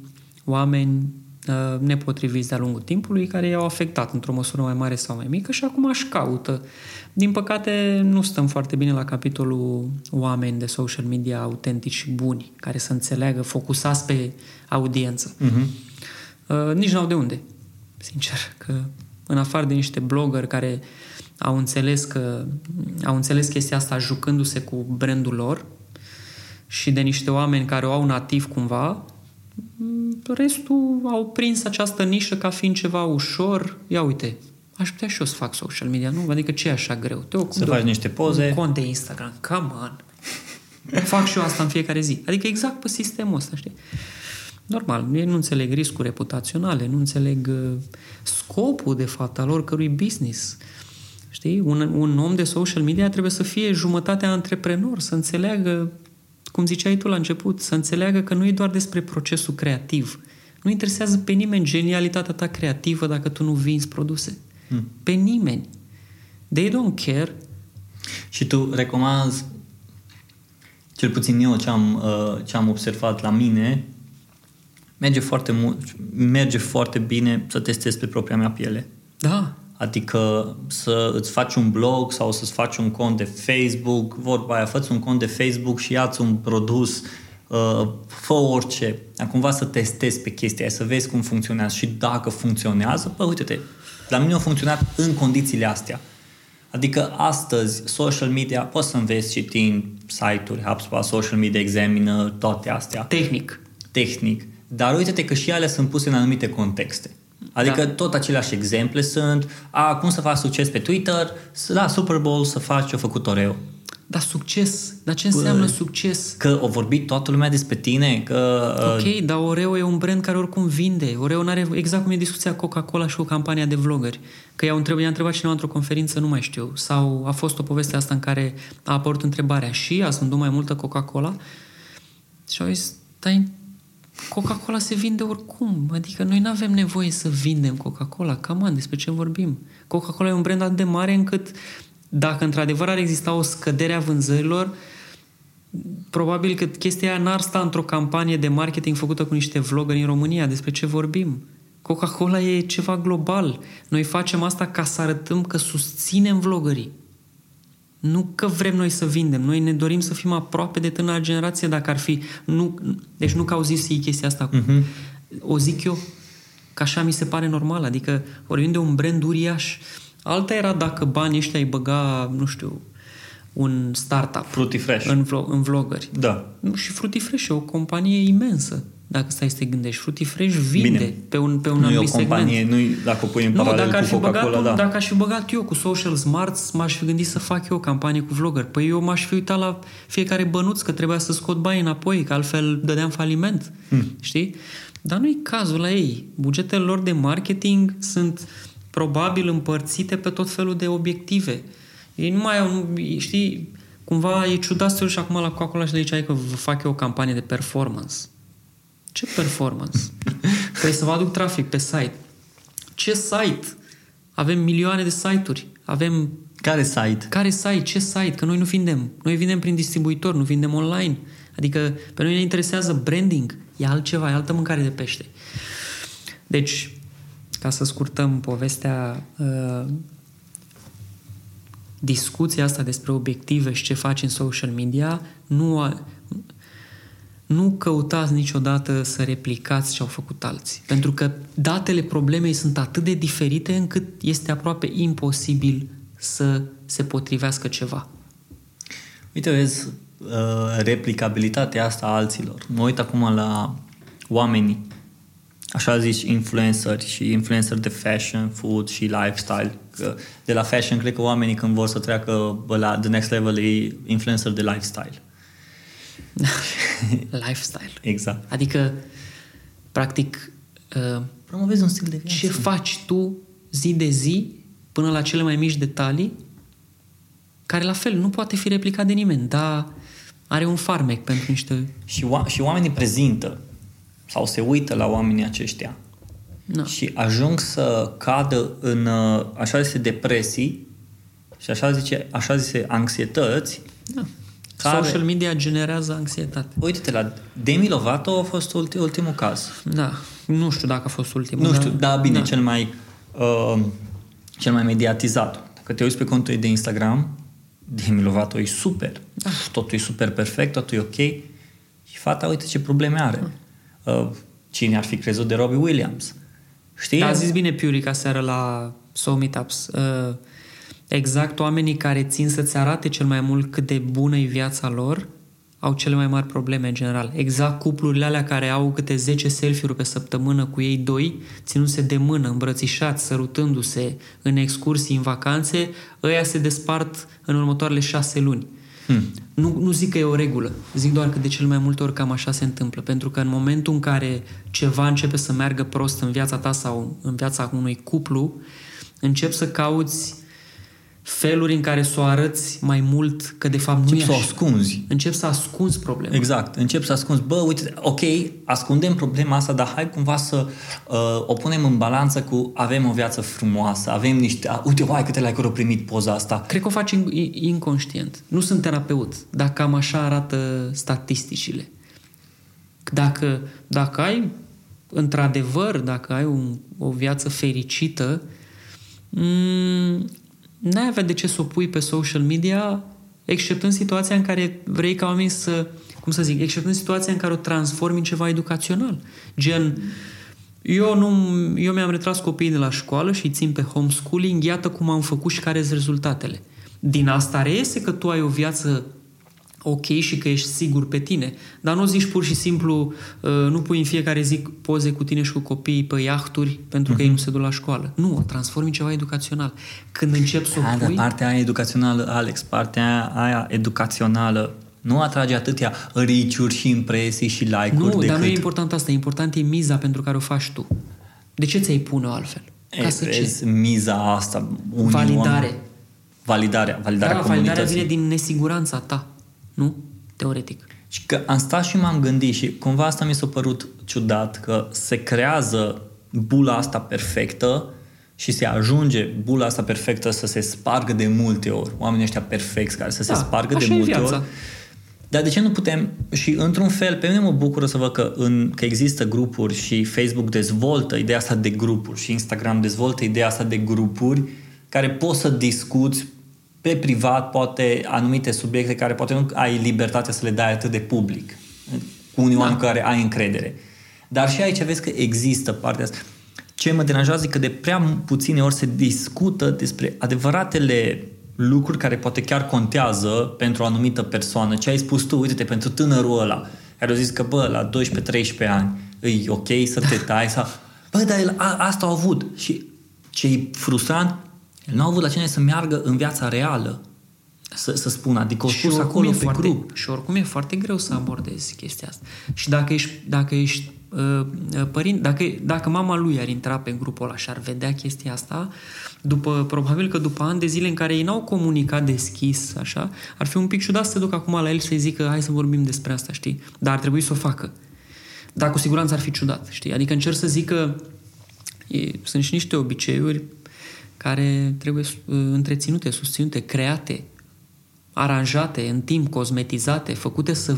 oameni uh, nepotriviți de-a lungul timpului care i-au afectat într-o măsură mai mare sau mai mică și acum își caută. Din păcate, nu stăm foarte bine la capitolul oameni de social media autentici și buni, care să înțeleagă, focusați pe audiență. Uh-huh. Uh, nici n-au de unde, sincer, că în afară de niște blogger care au înțeles că au înțeles chestia asta jucându-se cu brandul lor și de niște oameni care o au nativ cumva, restul au prins această nișă ca fiind ceva ușor. Ia uite, aș putea și eu să fac social media, nu? Adică ce e așa greu? Te ocup să faci niște poze. Un cont de Instagram, come on. fac și eu asta în fiecare zi. Adică exact pe sistemul ăsta, știi? Normal, ei nu înțeleg riscuri reputaționale, nu înțeleg uh, scopul, de fapt, al oricărui business. Știi? Un, un om de social media trebuie să fie jumătatea antreprenor, să înțeleagă cum ziceai tu la început, să înțeleagă că nu e doar despre procesul creativ. Nu interesează pe nimeni genialitatea ta creativă dacă tu nu vinzi produse. Hmm. Pe nimeni. They don't care. Și tu recomanzi, cel puțin eu ce am, uh, ce am observat la mine, merge foarte, mult, merge foarte bine să testezi pe propria mea piele. Da. Adică să îți faci un blog sau să-ți faci un cont de Facebook, vorba aia, fă un cont de Facebook și ia-ți un produs, uh, fă orice, dar cumva să testezi pe chestia aia, să vezi cum funcționează și dacă funcționează, bă, uite-te, la mine a funcționat în condițiile astea. Adică astăzi social media poți să înveți citind site-uri, HubSpot, Social Media Examiner, toate astea. Tehnic. Tehnic. Dar uite-te că și ele sunt puse în anumite contexte. Adică da. tot aceleași exemple sunt a, cum să faci succes pe Twitter, la Super Bowl să faci ce a făcut Oreo. Dar succes? Dar ce înseamnă Bă, succes? Că o vorbit toată lumea despre tine, că... Ok, uh... dar Oreo e un brand care oricum vinde. Oreo are exact cum e discuția Coca-Cola și cu campania de vloggeri. Că i-au întrebat, i-a întrebat cineva într-o conferință, nu mai știu. Sau a fost o poveste asta în care a apărut întrebarea și a vândut mai multă Coca-Cola? Și au zis, dar Coca-Cola se vinde oricum. Adică noi nu avem nevoie să vindem Coca-Cola. Cam an, despre ce vorbim? Coca-Cola e un brand atât de mare încât dacă într-adevăr ar exista o scădere a vânzărilor, probabil că chestia aia n-ar sta într-o campanie de marketing făcută cu niște vloggeri în România. Despre ce vorbim? Coca-Cola e ceva global. Noi facem asta ca să arătăm că susținem vlogării. Nu că vrem noi să vindem, noi ne dorim să fim aproape de tânăra generație dacă ar fi. Nu, deci nu că au zis ei chestia asta. Uh-huh. O zic eu că așa mi se pare normal, adică vorbim de un brand uriaș. Alta era dacă banii ăștia ai băga, nu știu, un startup. Fruity Fresh. În, vlog, în vlogări. Da. Și Fruity Fresh e o companie imensă dacă stai să te gândești. Fruity Fresh vinde Bine. pe un, pe un nu e o companie, segment. nu dacă o pui în paralel nu, dacă cu Coca-Cola, băgat, da. Dacă aș fi băgat eu cu Social Smarts, m-aș fi gândit să fac eu o campanie cu vlogger. Păi eu m-aș fi uitat la fiecare bănuț că trebuia să scot bani înapoi, că altfel dădeam faliment. Hmm. Știi? Dar nu e cazul la ei. Bugetele lor de marketing sunt probabil împărțite pe tot felul de obiective. Ei nu mai au, știi, cumva e ciudat să și acum la Coca-Cola și de aici că fac eu o campanie de performance. Ce performance? Păi să vă aduc trafic pe site. Ce site? Avem milioane de site-uri. Avem... Care site? Care site? Ce site? Că noi nu vindem. Noi vindem prin distribuitor, nu vindem online. Adică pe noi ne interesează branding. E altceva, e altă mâncare de pește. Deci, ca să scurtăm povestea, uh, discuția asta despre obiective și ce faci în social media, nu, a, nu căutați niciodată să replicați ce au făcut alții. Pentru că datele problemei sunt atât de diferite încât este aproape imposibil să se potrivească ceva. Uite, vezi, uh, replicabilitatea asta a alților. Mă uit acum la oamenii, așa zici, influenceri și influenceri de fashion, food și lifestyle. Că de la fashion, cred că oamenii când vor să treacă la the next level e influencer de lifestyle. lifestyle. Exact. Adică, practic, uh, promovezi un stil de viață. Ce faci tu zi de zi, până la cele mai mici detalii, care la fel nu poate fi replicat de nimeni, dar are un farmec pentru niște... Și, o- și oamenii prezintă sau se uită la oamenii aceștia Da. și ajung să cadă în uh, așa zise depresii și așa zice, așa zise anxietăți Da. Care- Social media generează anxietate. Uite-te la Demi Lovato a fost ulti, ultimul caz. Da. Nu știu dacă a fost ultimul. Nu dar- știu, da, bine, da. cel mai uh, cel mai mediatizat. Dacă te uiți pe contul ei de Instagram, Demi Lovato e super. Da. Totul e super perfect, totul e ok. Și fata, uite ce probleme are. Uh, cine ar fi crezut de Robbie Williams? Știi? Da, a zis bine Piurica seară la So Meetups. Uh, exact oamenii care țin să-ți arate cel mai mult cât de bună e viața lor au cele mai mari probleme în general. Exact cuplurile alea care au câte 10 selfie-uri pe săptămână cu ei doi, ținându-se de mână, îmbrățișați, sărutându-se în excursii, în vacanțe, ăia se despart în următoarele șase luni. Hmm. Nu, nu zic că e o regulă, zic doar că de cel mai multe ori cam așa se întâmplă, pentru că în momentul în care ceva începe să meargă prost în viața ta sau în viața unui cuplu, încep să cauți feluri în care să o arăți mai mult că de fapt nu Începi e să o așa. ascunzi. Încep să ascunzi problema. Exact. Încep să ascunzi. Bă, uite, ok, ascundem problema asta, dar hai cumva să uh, o punem în balanță cu avem o viață frumoasă, avem niște... A, uite, vai, câte like-uri au primit poza asta. Cred că o faci in- in- inconștient. Nu sunt terapeut, dar cam așa arată statisticile. Dacă, dacă ai, într-adevăr, dacă ai un, o viață fericită, m- n-ai avea de ce să o pui pe social media, exceptând situația în care vrei ca oamenii să, cum să zic, exceptând situația în care o transformi în ceva educațional. Gen, eu, nu, eu mi-am retras copiii de la școală și îi țin pe homeschooling, iată cum am făcut și care sunt rezultatele. Din asta reiese că tu ai o viață ok și că ești sigur pe tine, dar nu zici pur și simplu, uh, nu pui în fiecare zi poze cu tine și cu copiii pe iahturi pentru că ei nu se duc la școală. Nu, o transformi în ceva educațional. Când începi să o Da, dar pui... partea aia educațională, Alex, partea aia educațională nu atrage atâtea riciuri și impresii și like-uri Nu, decât... dar nu e important asta, important e miza pentru care o faci tu. De ce ți-ai pune-o altfel? Ca E, să ce? vezi, miza asta. unii Validare. Oameni, validarea, validarea Da, validarea comunității. vine din nesiguranța ta, nu? Teoretic. Și că am stat și m-am gândit și cumva asta mi s-a părut ciudat că se creează bula asta perfectă și se ajunge bula asta perfectă să se spargă de multe ori. Oamenii ăștia perfecți care să se Da, spargă de așa e multe viața. ori. Dar de ce nu putem, și într-un fel, pe mine mă bucură să văd că, în, că există grupuri și Facebook dezvoltă ideea asta de grupuri și Instagram dezvoltă ideea asta de grupuri care poți să discuți pe privat poate anumite subiecte care poate nu ai libertatea să le dai atât de public cu unii oameni cu care ai încredere. Dar și aici vezi că există partea asta. Ce mă deranjează e că de prea puține ori se discută despre adevăratele lucruri care poate chiar contează pentru o anumită persoană. Ce ai spus tu, uite-te, pentru tânărul ăla, care a zis că, bă, la 12-13 ani e ok să te tai sau... Bă, dar el a, asta a avut. Și ce e frustrant, el nu a avut la cine să meargă în viața reală. Să, să spună, adică o spus acolo e pe foarte, grup. Și oricum e foarte greu să abordezi chestia asta. Și dacă ești, dacă ești uh, părinte, dacă, dacă mama lui ar intra pe grupul ăla și ar vedea chestia asta, după, probabil că după ani de zile în care ei n-au comunicat deschis, așa, ar fi un pic ciudat să se ducă acum la el să-i zică hai să vorbim despre asta, știi? Dar ar trebui să o facă. Dar cu siguranță ar fi ciudat, știi? Adică încerc să zic că e, sunt și niște obiceiuri care trebuie uh, întreținute, susținute, create, aranjate în timp, cosmetizate, făcute să,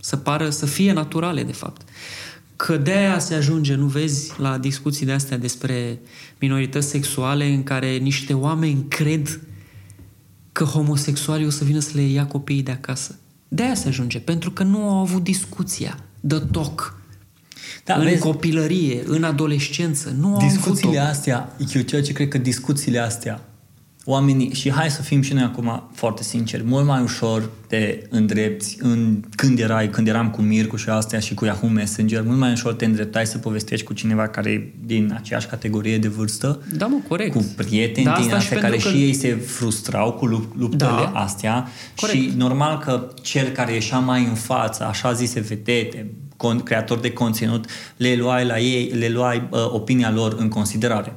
să pară, să fie naturale, de fapt. Că de aia se ajunge, nu vezi, la discuții de astea despre minorități sexuale în care niște oameni cred că homosexualii o să vină să le ia copiii de acasă. De aia se ajunge, pentru că nu au avut discuția de toc. Da, în vezi, copilărie, în adolescență, nu au Discuțiile astea, eu ceea ce cred că discuțiile astea oamenii, și hai să fim și noi acum foarte sinceri, mult mai ușor te îndrepti în, când erai, când eram cu Mircu și astea și cu Yahoo Messenger, mult mai ușor te îndreptai să povestești cu cineva care e din aceeași categorie de vârstă. Da, mă, corect. Cu prieteni da, din astea care că... și ei se frustrau cu luptele da. astea corect. și normal că cel care ieșea mai în față, așa zise vedete, creator de conținut, le luai la ei, le luai uh, opinia lor în considerare.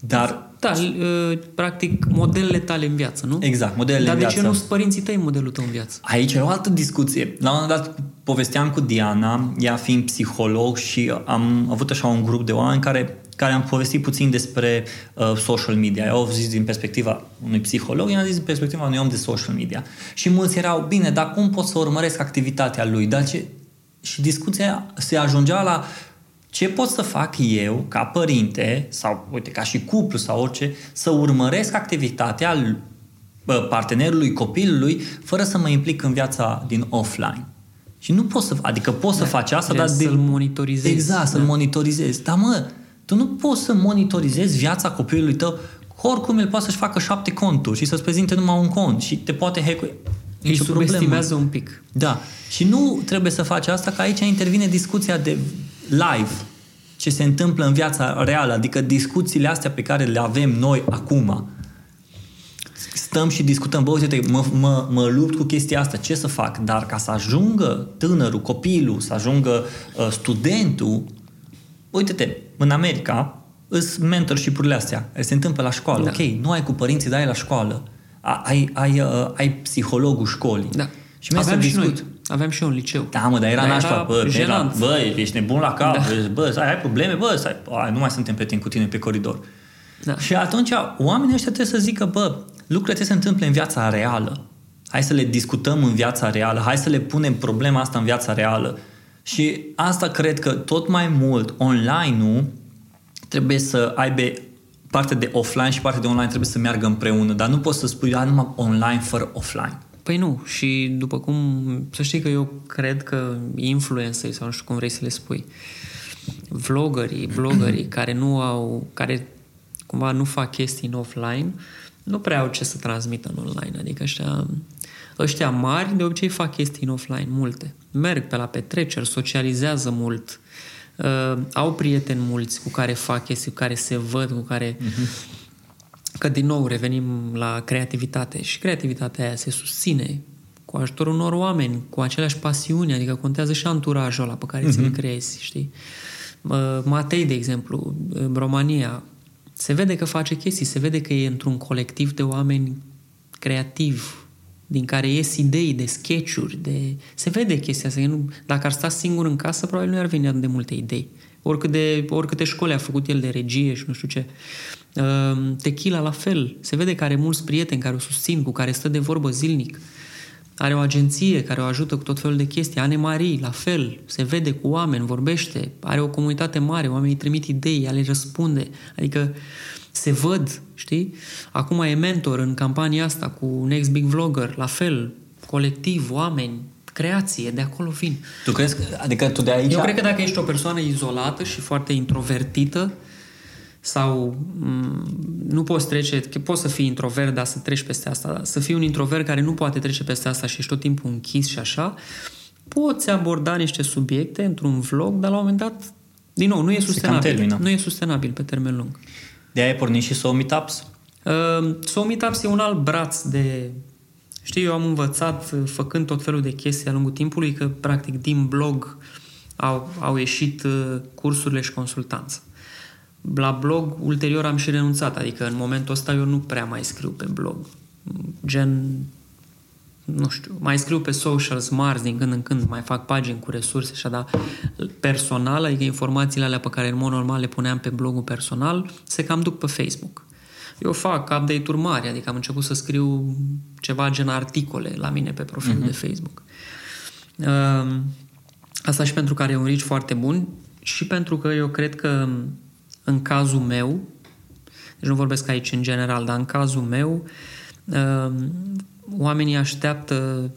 Dar da, uh, practic modelele tale în viață, nu? Exact, modelele Dar în viață. Dar de ce nu părinții tăi modelul tău în viață? Aici e o altă discuție. La un moment dat povesteam cu Diana, ea fiind psiholog și am avut așa un grup de oameni care care am povestit puțin despre uh, social media. Eu au zis din perspectiva unui psiholog, eu am zis din perspectiva unui om de social media. Și mulți erau, bine, dar cum pot să urmăresc activitatea lui? Dar ce... Și discuția se ajungea la ce pot să fac eu, ca părinte, sau, uite, ca și cuplu sau orice, să urmăresc activitatea partenerului, copilului, fără să mă implic în viața din offline. Și nu poți să, adică poți da, să faci asta, dar să-l monitorizezi. Exact, să-l da. monitorizezi. Dar mă, tu nu poți să monitorizezi viața copilului tău, oricum el poate să-și facă șapte conturi și să-ți prezinte numai un cont și te poate hack Își subestimează un pic. Da. Și nu trebuie să faci asta, că aici intervine discuția de live, ce se întâmplă în viața reală, adică discuțiile astea pe care le avem noi acum. Stăm și discutăm, bă, uite, mă, mă, mă lupt cu chestia asta, ce să fac? Dar ca să ajungă tânărul, copilul, să ajungă uh, studentul, uite-te, în America, îs mentorship-urile astea, se întâmplă la școală. Da. Ok, nu ai cu părinții, dar ai la școală. Ai, ai, uh, ai psihologul școlii. Da. Și Aveam și noi. Aveam și eu un liceu. Da, mă, dar era dar nașpa, bă, era, bă, ești nebun la cap, da. bă, ai, ai probleme, bă, stai, ai, nu mai suntem prieteni cu tine pe coridor. Da. Și atunci oamenii ăștia trebuie să zică, bă, lucrurile trebuie să se întâmple în viața reală. Hai să le discutăm în viața reală, hai să le punem problema asta în viața reală. Și asta cred că tot mai mult online-ul trebuie să aibă parte de offline și parte de online trebuie să meargă împreună, dar nu poți să spui, a, numai online fără offline. Păi nu, și după cum, să știi că eu cred că influencerii sau nu știu cum vrei să le spui, vloggerii, bloggerii care nu au, care cumva nu fac chestii în offline, nu prea au ce să transmită în online. Adică ăștia, ăștia mari de obicei fac chestii în offline, multe. Merg pe la petreceri, socializează mult, uh, au prieteni mulți cu care fac chestii, cu care se văd, cu care... Uh-huh că din nou revenim la creativitate și creativitatea aia se susține cu ajutorul unor oameni, cu aceleași pasiuni, adică contează și anturajul ăla pe care uh-huh. ți-l mhm. creezi, știi? Matei, de exemplu, în România, se vede că face chestii, se vede că e într-un colectiv de oameni creativ, din care ies idei de sketchuri, de... se vede chestia asta. Nu... Dacă ar sta singur în casă, probabil nu ar veni atât de multe idei. Oricât de, oricâte școli a făcut el de regie și nu știu ce. Ehm, tequila la fel. Se vede că are mulți prieteni care o susțin, cu care stă de vorbă zilnic. Are o agenție care o ajută cu tot felul de chestii. Ane Marie, la fel. Se vede cu oameni, vorbește. Are o comunitate mare, oamenii trimit idei, ea le răspunde. Adică se văd, știi? Acum e mentor în campania asta cu Next Big Vlogger, la fel. Colectiv, oameni, creație, de acolo vin. Tu crezi că, adică tu de aici... Eu cred că dacă ești o persoană izolată și foarte introvertită, sau m- mm, nu poți trece, că poți să fii introvert, dar să treci peste asta, să fii un introvert care nu poate trece peste asta și ești tot timpul închis și așa, poți aborda niște subiecte într-un vlog, dar la un moment dat, din nou, nu e sustenabil. Nu e sustenabil pe termen lung. De aia ai pornit și So Meetups? Uh, so Meetups e un alt braț de... Știi, eu am învățat, uh, făcând tot felul de chestii de-a lungul timpului, că, practic, din blog au, au ieșit uh, cursurile și consultanță. La blog, ulterior am și renunțat, adică în momentul ăsta eu nu prea mai scriu pe blog. Gen, nu știu, mai scriu pe social mars din când în când, mai fac pagini cu resurse așa, dar personal, adică informațiile alea pe care în mod normal le puneam pe blogul personal, se cam duc pe Facebook. Eu fac update-uri mari, adică am început să scriu ceva gen articole la mine pe profilul uh-huh. de Facebook. Uh, asta și pentru că are un reach foarte bun și pentru că eu cred că în cazul meu, deci nu vorbesc aici în general, dar în cazul meu, uh, oamenii așteaptă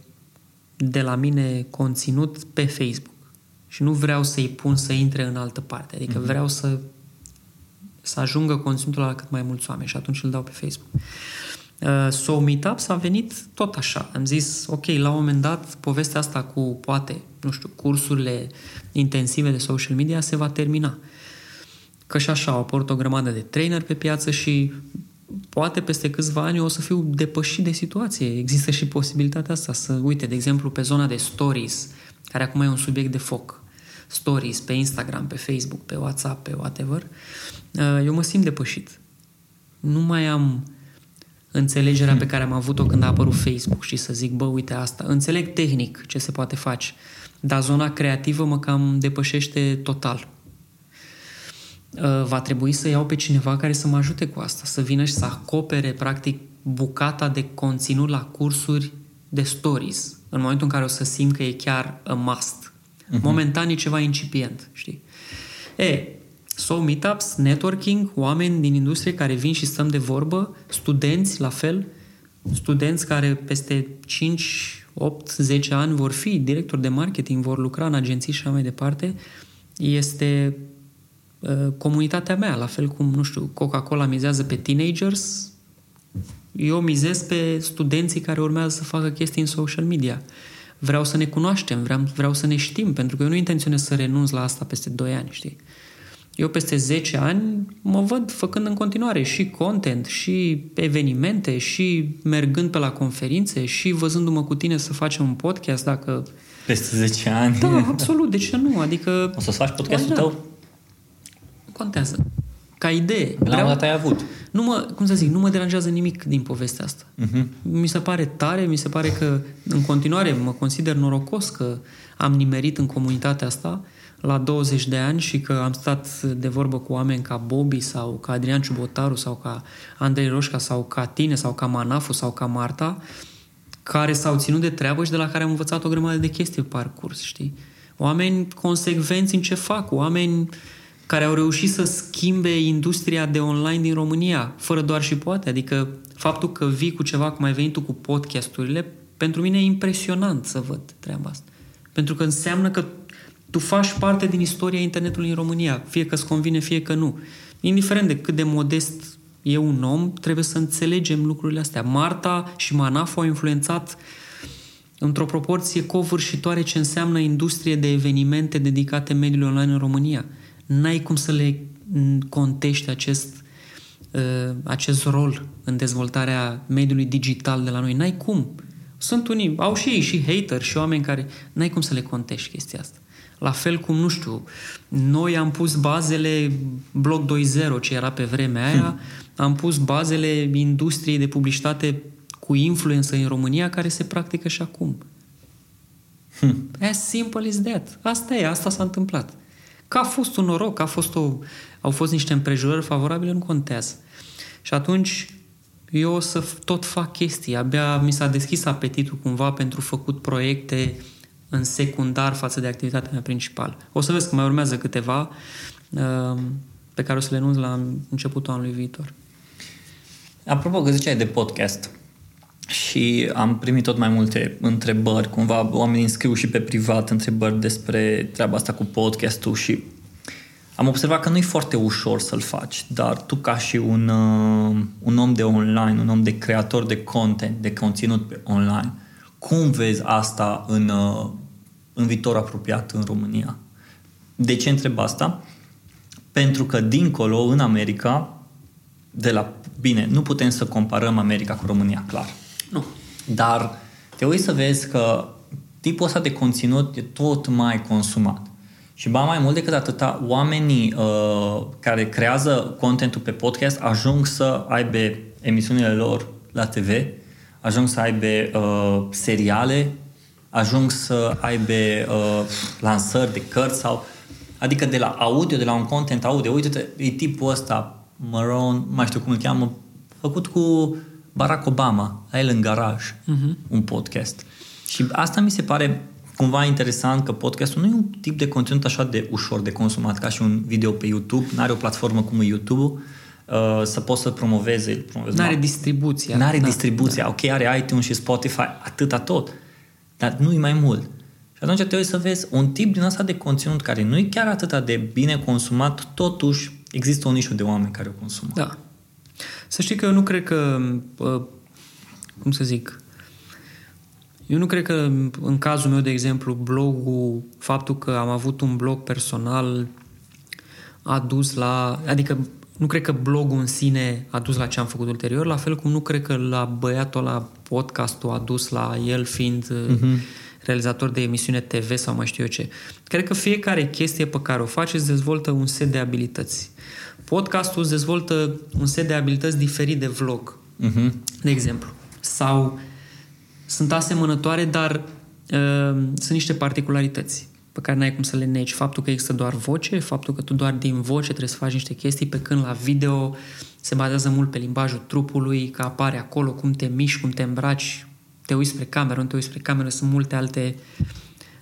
de la mine conținut pe Facebook și nu vreau să-i pun să intre în altă parte. Adică mm-hmm. vreau să, să ajungă conținutul la cât mai mulți oameni și atunci îl dau pe Facebook. Uh, so Meetup s-a venit tot așa. Am zis, ok, la un moment dat, povestea asta cu, poate, nu știu, cursurile intensive de social media se va termina. Că și așa au apărut o grămadă de trainer pe piață și poate peste câțiva ani o să fiu depășit de situație. Există și posibilitatea asta să, uite, de exemplu, pe zona de stories, care acum e un subiect de foc, stories pe Instagram, pe Facebook, pe WhatsApp, pe whatever, uh, eu mă simt depășit. Nu mai am înțelegerea pe care am avut-o când a apărut Facebook și să zic, bă, uite asta. Înțeleg tehnic ce se poate face, dar zona creativă mă cam depășește total. Uh, va trebui să iau pe cineva care să mă ajute cu asta, să vină și să acopere, practic, bucata de conținut la cursuri de stories, în momentul în care o să simt că e chiar a must. Uh-huh. Momentan e ceva incipient, știi? E, So, meetups, networking, oameni din industrie care vin și stăm de vorbă, studenți la fel, studenți care peste 5, 8, 10 ani vor fi directori de marketing, vor lucra în agenții și așa mai departe, este uh, comunitatea mea, la fel cum, nu știu, Coca-Cola mizează pe teenagers, eu mizez pe studenții care urmează să facă chestii în social media. Vreau să ne cunoaștem, vreau, vreau să ne știm, pentru că eu nu intenționez să renunț la asta peste 2 ani, știi? Eu peste 10 ani mă văd făcând în continuare și content, și evenimente, și mergând pe la conferințe, și văzându-mă cu tine să facem un podcast dacă... Peste 10 ani? Da, absolut, de ce nu? Adică... O să faci podcastul da, tău? Contează. Ca idee. La un dat ai avut. Nu mă, cum să zic, nu mă deranjează nimic din povestea asta. Uh-huh. Mi se pare tare, mi se pare că în continuare mă consider norocos că am nimerit în comunitatea asta la 20 de ani și că am stat de vorbă cu oameni ca Bobby sau ca Adrian Ciubotaru sau ca Andrei Roșca sau ca tine sau ca Manafu sau ca Marta care s-au ținut de treabă și de la care am învățat o grămadă de chestii pe parcurs, știi? Oameni consecvenți în ce fac, oameni care au reușit să schimbe industria de online din România, fără doar și poate. Adică faptul că vii cu ceva, cum ai venit tu cu podcasturile, pentru mine e impresionant să văd treaba asta. Pentru că înseamnă că tu faci parte din istoria internetului în România, fie că îți convine, fie că nu. Indiferent de cât de modest e un om, trebuie să înțelegem lucrurile astea. Marta și Manaf au influențat într-o proporție covârșitoare ce înseamnă industrie de evenimente dedicate mediului online în România. N-ai cum să le contești acest, uh, acest rol în dezvoltarea mediului digital de la noi. N-ai cum. Sunt unii, au și ei și hater și oameni care n-ai cum să le contești chestia asta. La fel cum, nu știu, noi am pus bazele Bloc 2.0, ce era pe vremea aia, hmm. am pus bazele industriei de publicitate cu influență în România care se practică și acum. Hmm. As simple as that. Asta e, asta s-a întâmplat. Că a fost un noroc, a fost o, au fost niște împrejurări favorabile, nu contează. Și atunci eu o să tot fac chestii. Abia mi s-a deschis apetitul cumva pentru făcut proiecte în secundar față de activitatea mea principală. O să vezi că mai urmează câteva uh, pe care o să le anunț la începutul anului viitor. Apropo că ziceai de podcast și am primit tot mai multe întrebări, cumva oamenii scriu și pe privat întrebări despre treaba asta cu podcastul și am observat că nu e foarte ușor să-l faci, dar tu ca și un, uh, un om de online, un om de creator de content, de conținut pe online, cum vezi asta în, uh, în viitor apropiat în România. De ce întreb asta? Pentru că dincolo, în America, de la... Bine, nu putem să comparăm America cu România, clar. Nu. Dar te uiți să vezi că tipul ăsta de conținut e tot mai consumat. Și ba mai mult decât atâta, oamenii uh, care creează contentul pe podcast ajung să aibă emisiunile lor la TV, ajung să aibă uh, seriale ajung să aibă uh, lansări de cărți sau adică de la audio, de la un content audio, uite e tipul ăsta, Maron, mai știu cum îl cheamă, făcut cu Barack Obama, la el în garaj, uh-huh. un podcast. Și asta mi se pare cumva interesant că podcastul nu e un tip de conținut așa de ușor de consumat ca și un video pe YouTube, nu are o platformă cum e YouTube-ul, uh, să poți să promoveze. promoveze N-are distribuția. N-are da, distribuția. Da. Ok, are iTunes și Spotify, atâta tot. Dar nu-i mai mult. Și atunci te uiți să vezi un tip din asta de conținut care nu e chiar atât de bine consumat, totuși există un nișu de oameni care o consumă. Da. Să știi că eu nu cred că, uh, cum să zic, eu nu cred că în cazul meu, de exemplu, blogul, faptul că am avut un blog personal a dus la... Adică nu cred că blogul în sine a dus la ce am făcut ulterior, la fel cum nu cred că la băiatul la podcastul a dus la el fiind uh-huh. realizator de emisiune TV sau mai știu eu ce. Cred că fiecare chestie pe care o faci îți dezvoltă un set de abilități. Podcastul îți dezvoltă un set de abilități diferit de vlog, uh-huh. de exemplu. Sau sunt asemănătoare, dar uh, sunt niște particularități pe care n-ai cum să le negi. Faptul că există doar voce, faptul că tu doar din voce trebuie să faci niște chestii, pe când la video se bazează mult pe limbajul trupului, că apare acolo, cum te miști, cum te îmbraci, te uiți spre cameră, nu te uiți spre cameră, sunt multe alte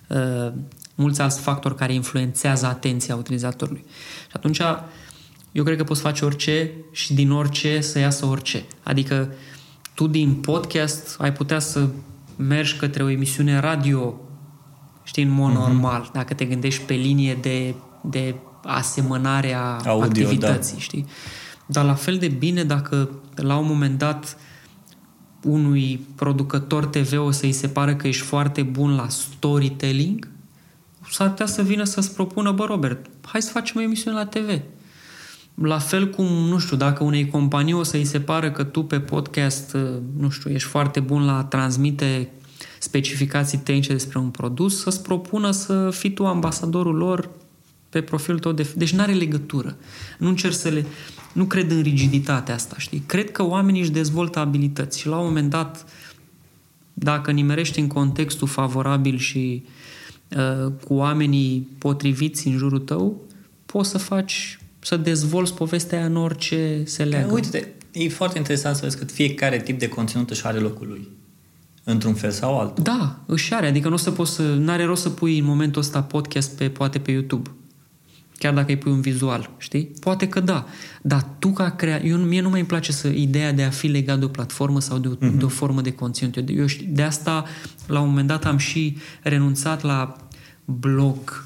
uh, mulți alți factori care influențează atenția utilizatorului. Și atunci eu cred că poți face orice și din orice să iasă orice. Adică tu din podcast ai putea să mergi către o emisiune radio știi, în mod uh-huh. normal, dacă te gândești pe linie de, de asemănare a Audio, activității, da. știi? Dar la fel de bine dacă la un moment dat unui producător TV o să-i se pare că ești foarte bun la storytelling, s-ar putea să vină să-ți propună, bă, Robert, hai să facem o emisiune la TV. La fel cum, nu știu, dacă unei companii o să-i se pară că tu pe podcast, nu știu, ești foarte bun la a transmite specificații tehnice despre un produs, să-ți propună să fii tu ambasadorul lor pe profilul tău de... Deci nu are legătură. Nu încerc să le... Nu cred în rigiditatea asta, știi? Cred că oamenii își dezvoltă abilități și la un moment dat, dacă nimerești în contextul favorabil și uh, cu oamenii potriviți în jurul tău, poți să faci, să dezvolți povestea aia în orice se leagă. Uite, e foarte interesant să vezi că fiecare tip de conținut își are locul lui într-un fel sau altul. Da, își are. Adică nu o să poți să, n-are rost să pui în momentul ăsta podcast pe, poate pe YouTube. Chiar dacă îi pui un vizual, știi? Poate că da. Dar tu ca crea... Eu, mie nu mai îmi place să ideea de a fi legat de o platformă sau de o, uh-huh. de o formă de conținut. Eu, eu, de asta, la un moment dat, am și renunțat la blog.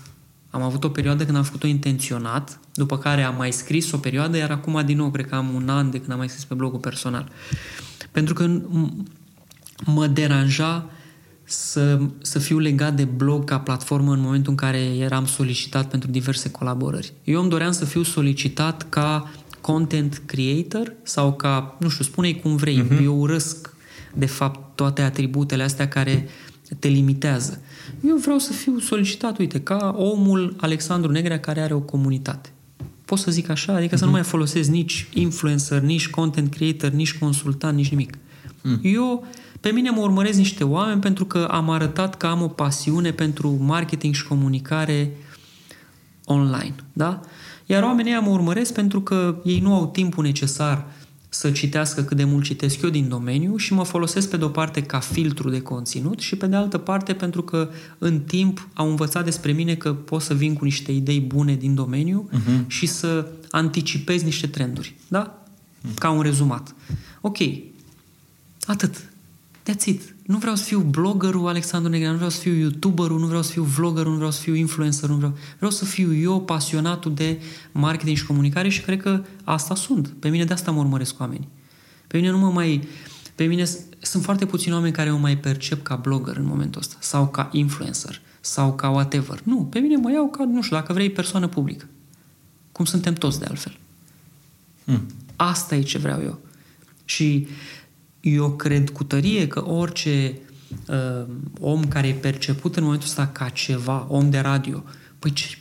Am avut o perioadă când am făcut-o intenționat, după care am mai scris o perioadă, iar acum, din nou, cred că am un an de când am mai scris pe blogul personal. Pentru că mă deranja să, să fiu legat de blog ca platformă în momentul în care eram solicitat pentru diverse colaborări. Eu îmi doream să fiu solicitat ca content creator sau ca, nu știu, spune-i cum vrei. Uh-huh. Eu urăsc, de fapt, toate atributele astea care te limitează. Eu vreau să fiu solicitat, uite, ca omul Alexandru Negrea care are o comunitate. Pot să zic așa? Adică uh-huh. să nu mhm. mai folosesc nici influencer, nici content creator, nici consultant, nici nimic. Uh-huh. Eu pe mine mă urmăresc niște oameni pentru că am arătat că am o pasiune pentru marketing și comunicare online, da? Iar oamenii ăia mă urmăresc pentru că ei nu au timpul necesar să citească cât de mult citesc eu din domeniu și mă folosesc pe de-o parte ca filtru de conținut și pe de altă parte pentru că în timp au învățat despre mine că pot să vin cu niște idei bune din domeniu uh-huh. și să anticipez niște trenduri, da? Uh-huh. Ca un rezumat. Ok, atât. That's it. Nu vreau să fiu bloggerul Alexandru Negrea, nu vreau să fiu youtuberul, nu vreau să fiu vloggerul, nu vreau să fiu influencer, nu vreau... Vreau să fiu eu pasionatul de marketing și comunicare și cred că asta sunt. Pe mine de asta mă urmăresc oamenii. Pe mine nu mă mai... Pe mine sunt foarte puțini oameni care mă mai percep ca blogger în momentul ăsta sau ca influencer sau ca whatever. Nu, pe mine mă iau ca, nu știu, dacă vrei, persoană publică. Cum suntem toți de altfel. Hmm. Asta e ce vreau eu. Și eu cred cu tărie că orice uh, om care e perceput în momentul ăsta ca ceva, om de radio, păi ce,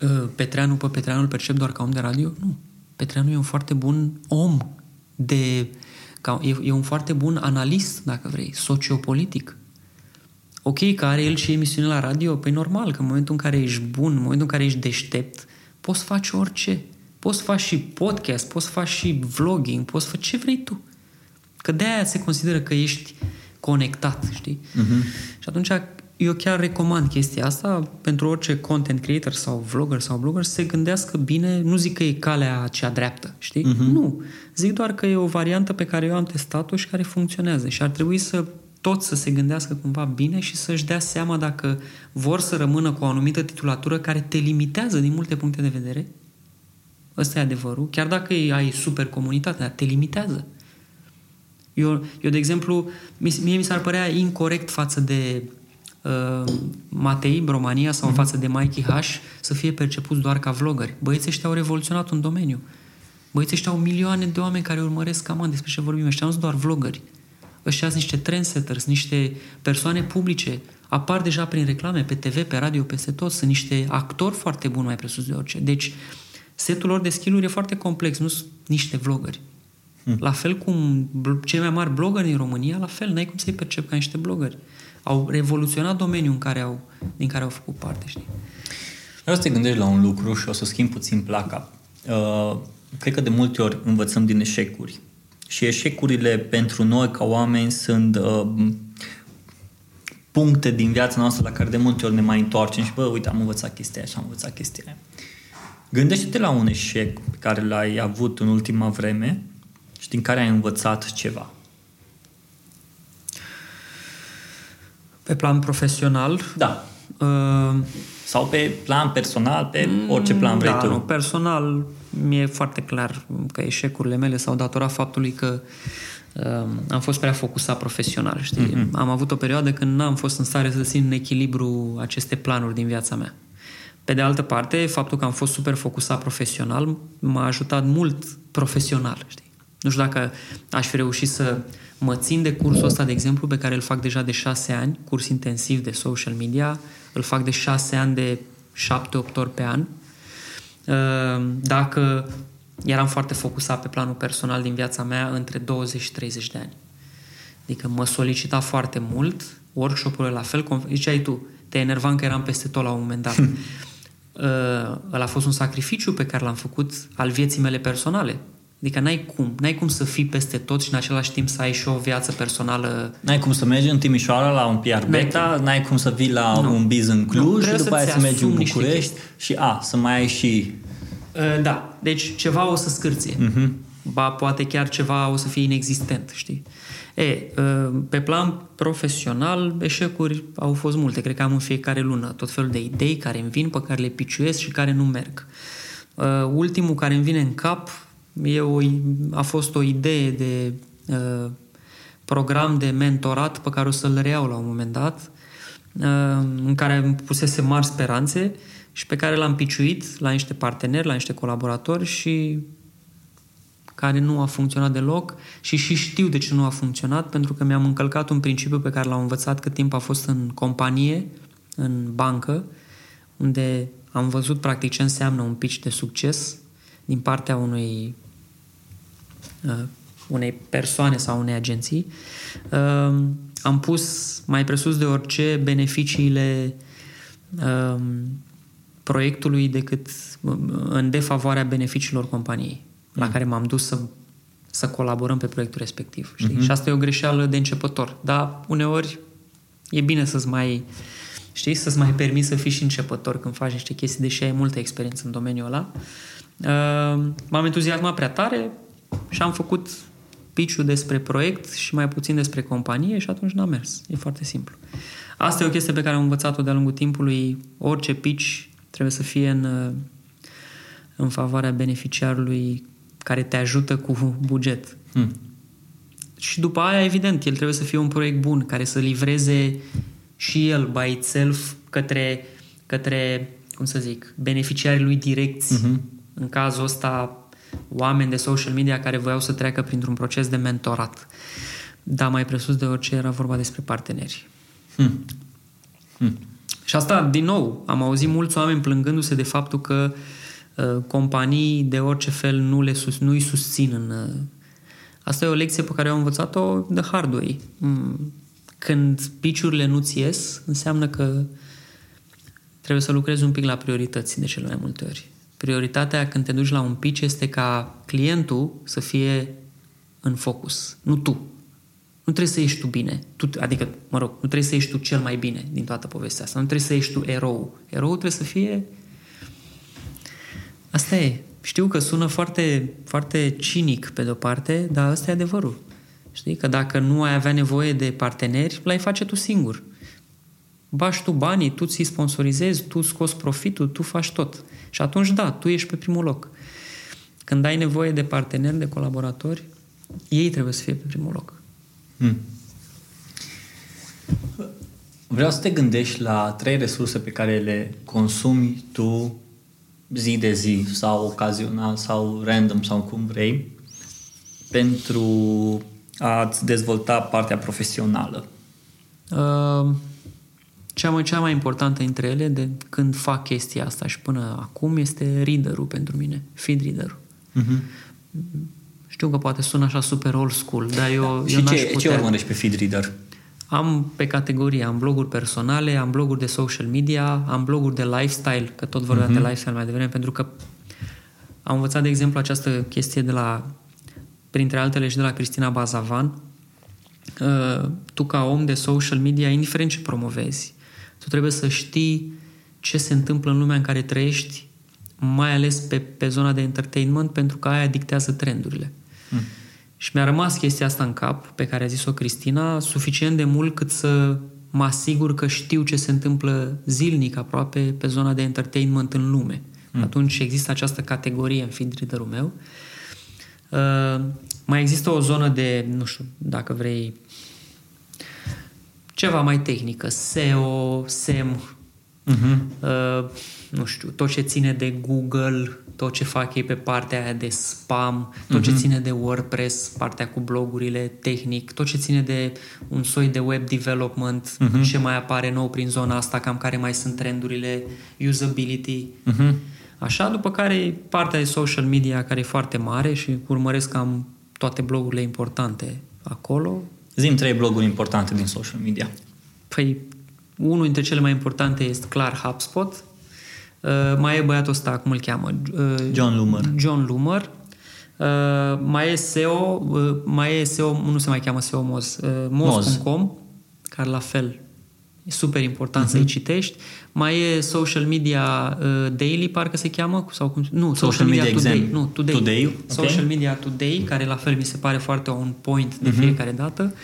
uh, Petreanu pe Petreanu îl percep doar ca om de radio? Nu. Petreanu e un foarte bun om de... Ca, e, e un foarte bun analist, dacă vrei, sociopolitic. Ok, că are el și emisiune la radio, păi normal, că în momentul în care ești bun, în momentul în care ești deștept, poți face orice. Poți să faci și podcast, poți să faci și vlogging, poți să faci ce vrei tu. Că de aia se consideră că ești conectat, știi? Uh-huh. Și atunci eu chiar recomand chestia asta pentru orice content creator sau vlogger sau blogger să se gândească bine, nu zic că e calea cea dreaptă, știi? Uh-huh. Nu. Zic doar că e o variantă pe care eu am testat-o și care funcționează și ar trebui să tot să se gândească cumva bine și să-și dea seama dacă vor să rămână cu o anumită titulatură care te limitează din multe puncte de vedere. Ăsta e adevărul. Chiar dacă ai super comunitate, te limitează. Eu, eu, de exemplu, mie mi s-ar părea incorrect față de uh, Matei, România sau mm-hmm. față de Mikey H să fie percepuți doar ca vloggeri. Băieții ăștia au revoluționat un domeniu. Băieții ăștia au milioane de oameni care urmăresc cam despre ce vorbim. Ăștia nu sunt doar vloggeri. Ăștia sunt niște trendsetters, niște persoane publice. Apar deja prin reclame, pe TV, pe radio, peste tot. Sunt niște actori foarte buni mai presus de orice. Deci, setul lor de skill e foarte complex, nu sunt niște vloggeri. Hmm. La fel cum cei mai mari blogări din România, la fel, n-ai cum să-i percep ca niște blogări. Au revoluționat domeniul în care au, din care au făcut parte, știi? Vreau să te gândești la un lucru și o să schimb puțin placa. Uh, cred că de multe ori învățăm din eșecuri. Și eșecurile pentru noi ca oameni sunt uh, puncte din viața noastră la care de multe ori ne mai întoarcem și bă, uite, am învățat chestia și am învățat chestia aia. Gândește-te la un eșec pe care l-ai avut în ultima vreme și din care ai învățat ceva. Pe plan profesional? Da. Uh, Sau pe plan personal, pe orice plan vrei da, tu. Nu, personal mi-e foarte clar că eșecurile mele s-au datorat faptului că uh, am fost prea focusat profesional, știi? Mm-hmm. Am avut o perioadă când n-am fost în stare să țin în echilibru aceste planuri din viața mea. Pe de altă parte, faptul că am fost super focusat profesional m-a ajutat mult profesional, știi? Nu știu dacă aș fi reușit să mă țin de cursul ăsta, de exemplu, pe care îl fac deja de șase ani, curs intensiv de social media, îl fac de șase ani de șapte-opt ori pe an. Ă, dacă eram foarte focusat pe planul personal din viața mea între 20 și 30 de ani. Adică mă solicita foarte mult, workshop-urile la fel, ziceai tu, te enervam că eram peste tot la un moment dat. uh, ăla a fost un sacrificiu pe care l-am făcut al vieții mele personale. Adică n-ai cum, n-ai cum să fii peste tot și în același timp să ai și o viață personală. N-ai cum să mergi în Timișoara la un PR beta, n-ai cum să vii la nu. un biz în Cluj nu, și după aia să mergi în București și a, să mai ai și... Uh, da, deci ceva o să scârție. Uh-huh. Ba, poate chiar ceva o să fie inexistent, știi? E, uh, pe plan profesional, eșecuri au fost multe. Cred că am în fiecare lună tot felul de idei care îmi vin, pe care le piciuiesc și care nu merg. Uh, ultimul care îmi vine în cap E o, a fost o idee de uh, program de mentorat pe care o să-l reiau la un moment dat, uh, în care îmi pusese mari speranțe și pe care l-am piciuit la niște parteneri, la niște colaboratori și care nu a funcționat deloc și și știu de ce nu a funcționat, pentru că mi-am încălcat un principiu pe care l-am învățat cât timp a fost în companie, în bancă, unde am văzut practic ce înseamnă un pitch de succes din partea unui uh, unei persoane sau unei agenții, uh, am pus mai presus de orice beneficiile uh, proiectului decât uh, în defavoarea beneficiilor companiei mm. la care m-am dus să, să colaborăm pe proiectul respectiv. Știi? Mm-hmm. Și asta e o greșeală de începător. Dar uneori e bine să-ți mai știi, să-ți mai permiți să fii și începător când faci niște chestii, deși ai multă experiență în domeniul ăla. Uh, m-am entuziasmat prea tare, și am făcut pitch despre proiect și mai puțin despre companie și atunci n-a mers. E foarte simplu. Asta e o chestie pe care am învățat-o de-a lungul timpului. Orice pitch trebuie să fie în, în favoarea beneficiarului care te ajută cu buget. Hmm. Și după aia, evident, el trebuie să fie un proiect bun, care să livreze și el by itself către, către cum să zic, beneficiarii lui direcți. Mm-hmm. În cazul ăsta, oameni de social media care voiau să treacă printr-un proces de mentorat. Dar mai presus de orice era vorba despre parteneri. Hmm. Hmm. Și asta, din nou, am auzit mulți oameni plângându-se de faptul că uh, companii de orice fel nu le sus, nu îi susțin în... Uh, asta e o lecție pe care am învățat-o de hard way. Mm. Când piciurile nu-ți ies, înseamnă că trebuie să lucrezi un pic la priorități de cele mai multe ori. Prioritatea când te duci la un pitch este ca clientul să fie în focus, nu tu. Nu Nu trebuie să ieși tu bine. Tu, adică, mă rog, nu trebuie să ieși tu cel mai bine din toată povestea asta. Nu trebuie să ieși tu erou. Erou trebuie să fie... Asta e. Știu că sună foarte, foarte cinic pe de-o parte, dar ăsta e adevărul. Știi? Că dacă nu ai avea nevoie de parteneri, l-ai face tu singur. Bași tu banii, tu ți sponsorizezi, tu scoți profitul, tu faci tot. Și atunci, da, tu ești pe primul loc. Când ai nevoie de parteneri, de colaboratori, ei trebuie să fie pe primul loc. Hmm. Vreau să te gândești la trei resurse pe care le consumi tu zi de zi sau ocazional sau random sau cum vrei pentru a-ți dezvolta partea profesională? Uh, cea mai, cea mai importantă dintre ele de când fac chestia asta și până acum este reader-ul pentru mine, feed reader-ul. Uh-huh. Știu că poate sună așa super old school, dar eu, și eu ce, putea. ce urmărești pe feed reader? Am pe categorie, am bloguri personale, am bloguri de social media, am bloguri de lifestyle, că tot vorbeam uh-huh. de mhm. lifestyle mai devreme, pentru că am învățat, de exemplu, această chestie de la, printre altele și de la Cristina Bazavan, uh, tu ca om de social media, indiferent ce promovezi, tu trebuie să știi ce se întâmplă în lumea în care trăiești, mai ales pe, pe zona de entertainment, pentru că aia dictează trendurile. Mm. Și mi-a rămas chestia asta în cap, pe care a zis-o Cristina, suficient de mult cât să mă asigur că știu ce se întâmplă zilnic aproape pe zona de entertainment în lume. Mm. Atunci există această categorie în feed reader meu. Uh, mai există o zonă de, nu știu, dacă vrei, ceva mai tehnică, SEO, SEM, uh-huh. uh, nu știu, tot ce ține de Google, tot ce fac ei pe partea aia de spam, tot uh-huh. ce mhm. ține de WordPress, partea cu blogurile, tehnic, tot ce ține de un soi de web development, uh-huh. ce mai apare nou prin zona asta, cam care mai sunt trendurile, usability. Uh-huh. Așa, după care partea de social media care e foarte mare și urmăresc cam toate blogurile importante acolo. Zim trei bloguri importante din social media. Păi, unul dintre cele mai importante este clar HubSpot, Uh, mai e băiatul ăsta, cum îl cheamă? Uh, John Loomer. John Loomer. Uh, mai e SEO, uh, mai e SEO, nu se mai cheamă SEO Moz, uh, Moz.com, care la fel e super important uh-huh. să-i citești. Mai e Social Media uh, Daily, parcă se cheamă, sau cum? Nu, Social, social Media, media Today. Nu, Today. Today okay. Social Media Today, care la fel mi se pare foarte on point de uh-huh. fiecare dată.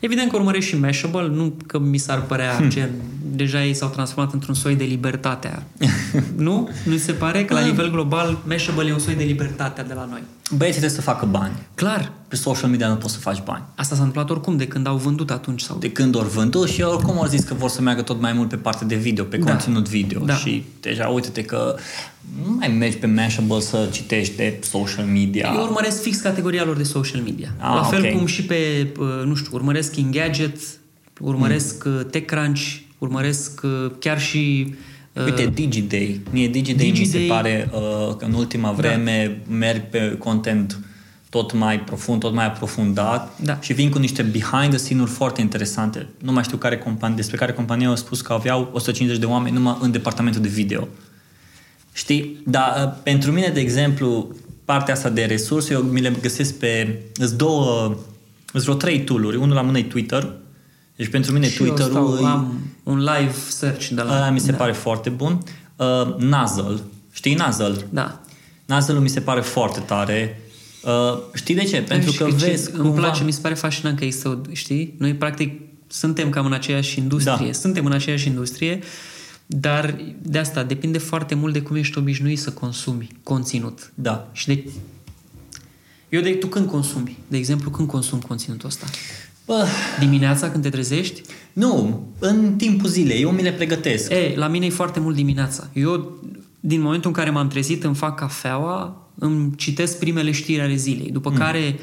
Evident că urmăresc și Mashable, nu că mi s-ar părea hmm. gen, deja ei s-au transformat într-un soi de libertate. nu? Nu se pare că la nivel global Mashable e un soi de libertate de la noi. Băieții trebuie să facă bani. Clar. Pe social media nu poți să faci bani. Asta s-a întâmplat oricum, de când au vândut atunci. sau. De când au vândut și oricum au zis că vor să meargă tot mai mult pe partea de video, pe da. Conținut video. Da. Și deja uite-te că nu mai mergi pe Mashable să citești de social media. Eu urmăresc fix categoria lor de social media. Ah, La fel okay. cum și pe, uh, nu știu, urmăresc Engadget, urmăresc mm. TechCrunch, urmăresc uh, chiar și Uite, DigiDay. Mie DigiDay, DigiDay mi se pare uh, că în ultima da. vreme da. merg pe content tot mai profund, tot mai aprofundat da. și vin cu niște behind the scene-uri foarte interesante. Nu mai știu care companie, despre care companie au spus că aveau 150 de oameni numai în departamentul de video. Știi? Dar uh, pentru mine, de exemplu, partea asta de resurse, eu mi le găsesc pe... Îs două... Îs vreo trei tool-uri. Unul la mână e Twitter. Deci pentru mine și Twitter-ul... am un live search de la... Ăla mi se da. pare foarte bun. Uh, Nuzzle. Știi Nuzzle? Da. Nuzzle mi se pare foarte tare. Uh, știi de ce? Pentru că vezi Îmi cumva... place, mi se pare fascinant că există, știi? Noi practic suntem cam în aceeași industrie. Da. Suntem în aceeași industrie dar de asta depinde foarte mult de cum ești obișnuit să consumi conținut. Da. Și de... Eu de tu când consumi? De exemplu, când consumi conținutul ăsta? Bă. Dimineața când te trezești? Nu, în timpul zilei. Eu mi le pregătesc. E, la mine e foarte mult dimineața. Eu, din momentul în care m-am trezit, îmi fac cafeaua, îmi citesc primele știri ale zilei. După mm. care,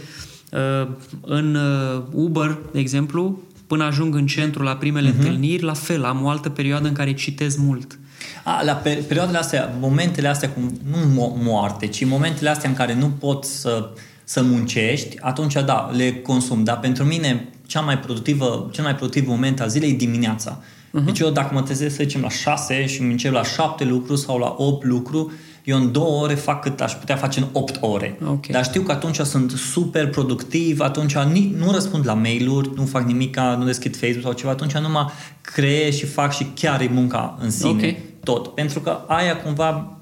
uh, în uh, Uber, de exemplu, până ajung în centru la primele uh-huh. întâlniri, la fel, am o altă perioadă în care citez mult. A, la per- perioadele astea, momentele astea, cum, nu mo- moarte, ci momentele astea în care nu poți să, să muncești, atunci da, le consum. Dar pentru mine, cea mai productivă, cel mai productiv moment al zilei e dimineața. Uh-huh. Deci eu dacă mă trezesc, să zicem, la 6 și încep la 7 lucruri sau la 8 lucruri, eu în două ore fac cât aș putea face în 8 ore. Ok. Dar știu că atunci sunt super productiv, atunci ni- nu răspund la mail-uri, nu fac nimic, nu deschid Facebook sau ceva, atunci numai creez și fac și chiar e munca în sine. Ok. Tot. Pentru că aia cumva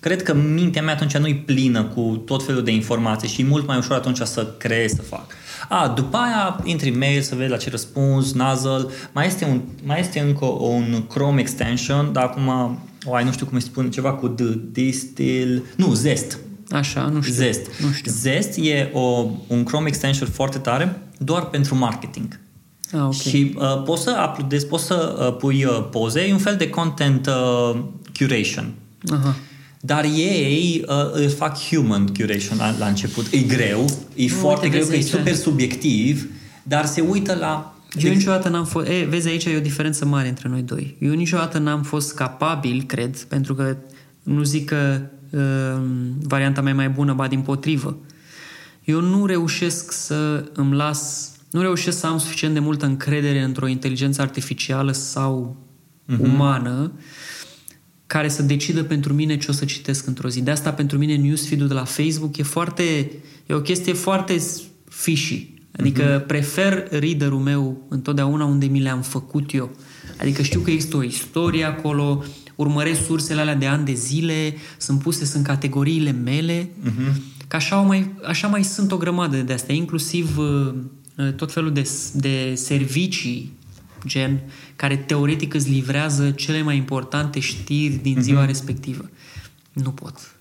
cred că mintea mea atunci nu-i plină cu tot felul de informații și e mult mai ușor atunci să creez, să fac. A, după aia intri în mail să vezi la ce răspuns, Nuzzle, mai este, un, mai este încă un Chrome extension, dar acum, oai, nu știu cum îi spun, ceva cu D, Distill, nu, Zest. Așa, nu știu. Zest. Nu știu. Zest e o, un Chrome extension foarte tare doar pentru marketing. Ah, ok. Și uh, poți să uploadezi, poți să uh, pui uh, poze, e un fel de content uh, curation. Aha. Dar ei uh, îl fac human curation la, la început. E greu, e Uite, foarte greu, vezi că e aici. super subiectiv, dar se uită la... Eu niciodată n-am fost... E, vezi, aici e o diferență mare între noi doi. Eu niciodată n-am fost capabil, cred, pentru că nu zic că uh, varianta mea e mai bună, ba din potrivă. Eu nu reușesc să îmi las... Nu reușesc să am suficient de multă încredere într-o inteligență artificială sau uh-huh. umană care să decidă pentru mine ce o să citesc într-o zi. De asta pentru mine newsfeed-ul de la Facebook e foarte... E o chestie foarte fishy. Adică uh-huh. prefer reader-ul meu întotdeauna unde mi le-am făcut eu. Adică știu că există o istorie acolo, urmăresc sursele alea de ani de zile, sunt puse, sunt categoriile mele, uh-huh. că așa, au mai, așa mai sunt o grămadă de astea, inclusiv uh, tot felul de, de servicii gen, care teoretic îți livrează cele mai importante știri din ziua uh-huh. respectivă. Nu pot.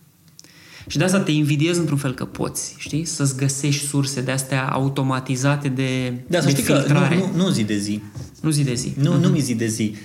Și de asta te invidiez într-un fel că poți, știi? Să-ți găsești surse de astea automatizate de, Da, să de știi că filtrare. nu, nu, nu zi de zi. nu zi de zi. Nu, mm-hmm. nu mi zi de zi.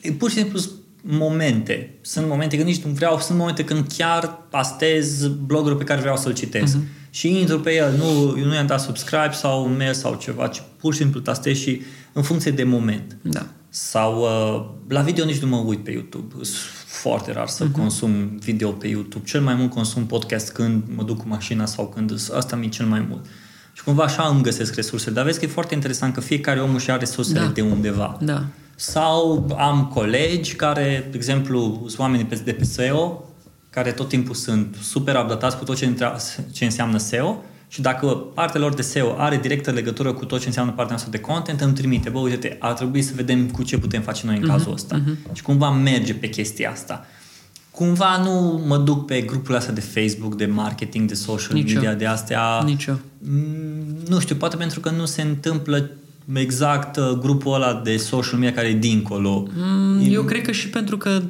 E Pur și simplu sunt momente. Sunt momente când nici nu vreau, sunt momente când chiar pastez blogul pe care vreau să-l citesc. Uh-huh. Și intru pe el, nu, eu nu i-am dat subscribe sau un mail sau ceva, ci pur și simplu tastez și în funcție de moment. Da. Sau uh, la video nici nu mă uit pe YouTube. Sunt foarte rar să uh-huh. consum video pe YouTube. Cel mai mult consum podcast când mă duc cu mașina sau când... Asta mi-e cel mai mult. Și cumva așa îmi găsesc resursele. Dar vezi că e foarte interesant că fiecare om își are resursele Da. de undeva. Da. Sau am colegi care, de exemplu, sunt oamenii pe- de pe SEO, care tot timpul sunt super updatați cu tot ce, intra- ce înseamnă SEO și dacă partea lor de SEO are directă legătură cu tot ce înseamnă partea noastră de content, îmi trimite, bă, uite, ar trebui să vedem cu ce putem face noi în cazul ăsta. Și cumva merge pe chestia asta. Cumva nu mă duc pe grupurile astea de Facebook, de marketing, de social Nici eu. media, de astea. Nici eu. Mm, nu știu, poate pentru că nu se întâmplă exact uh, grupul ăla de social media care e dincolo. Mm, Eu cred că și pentru că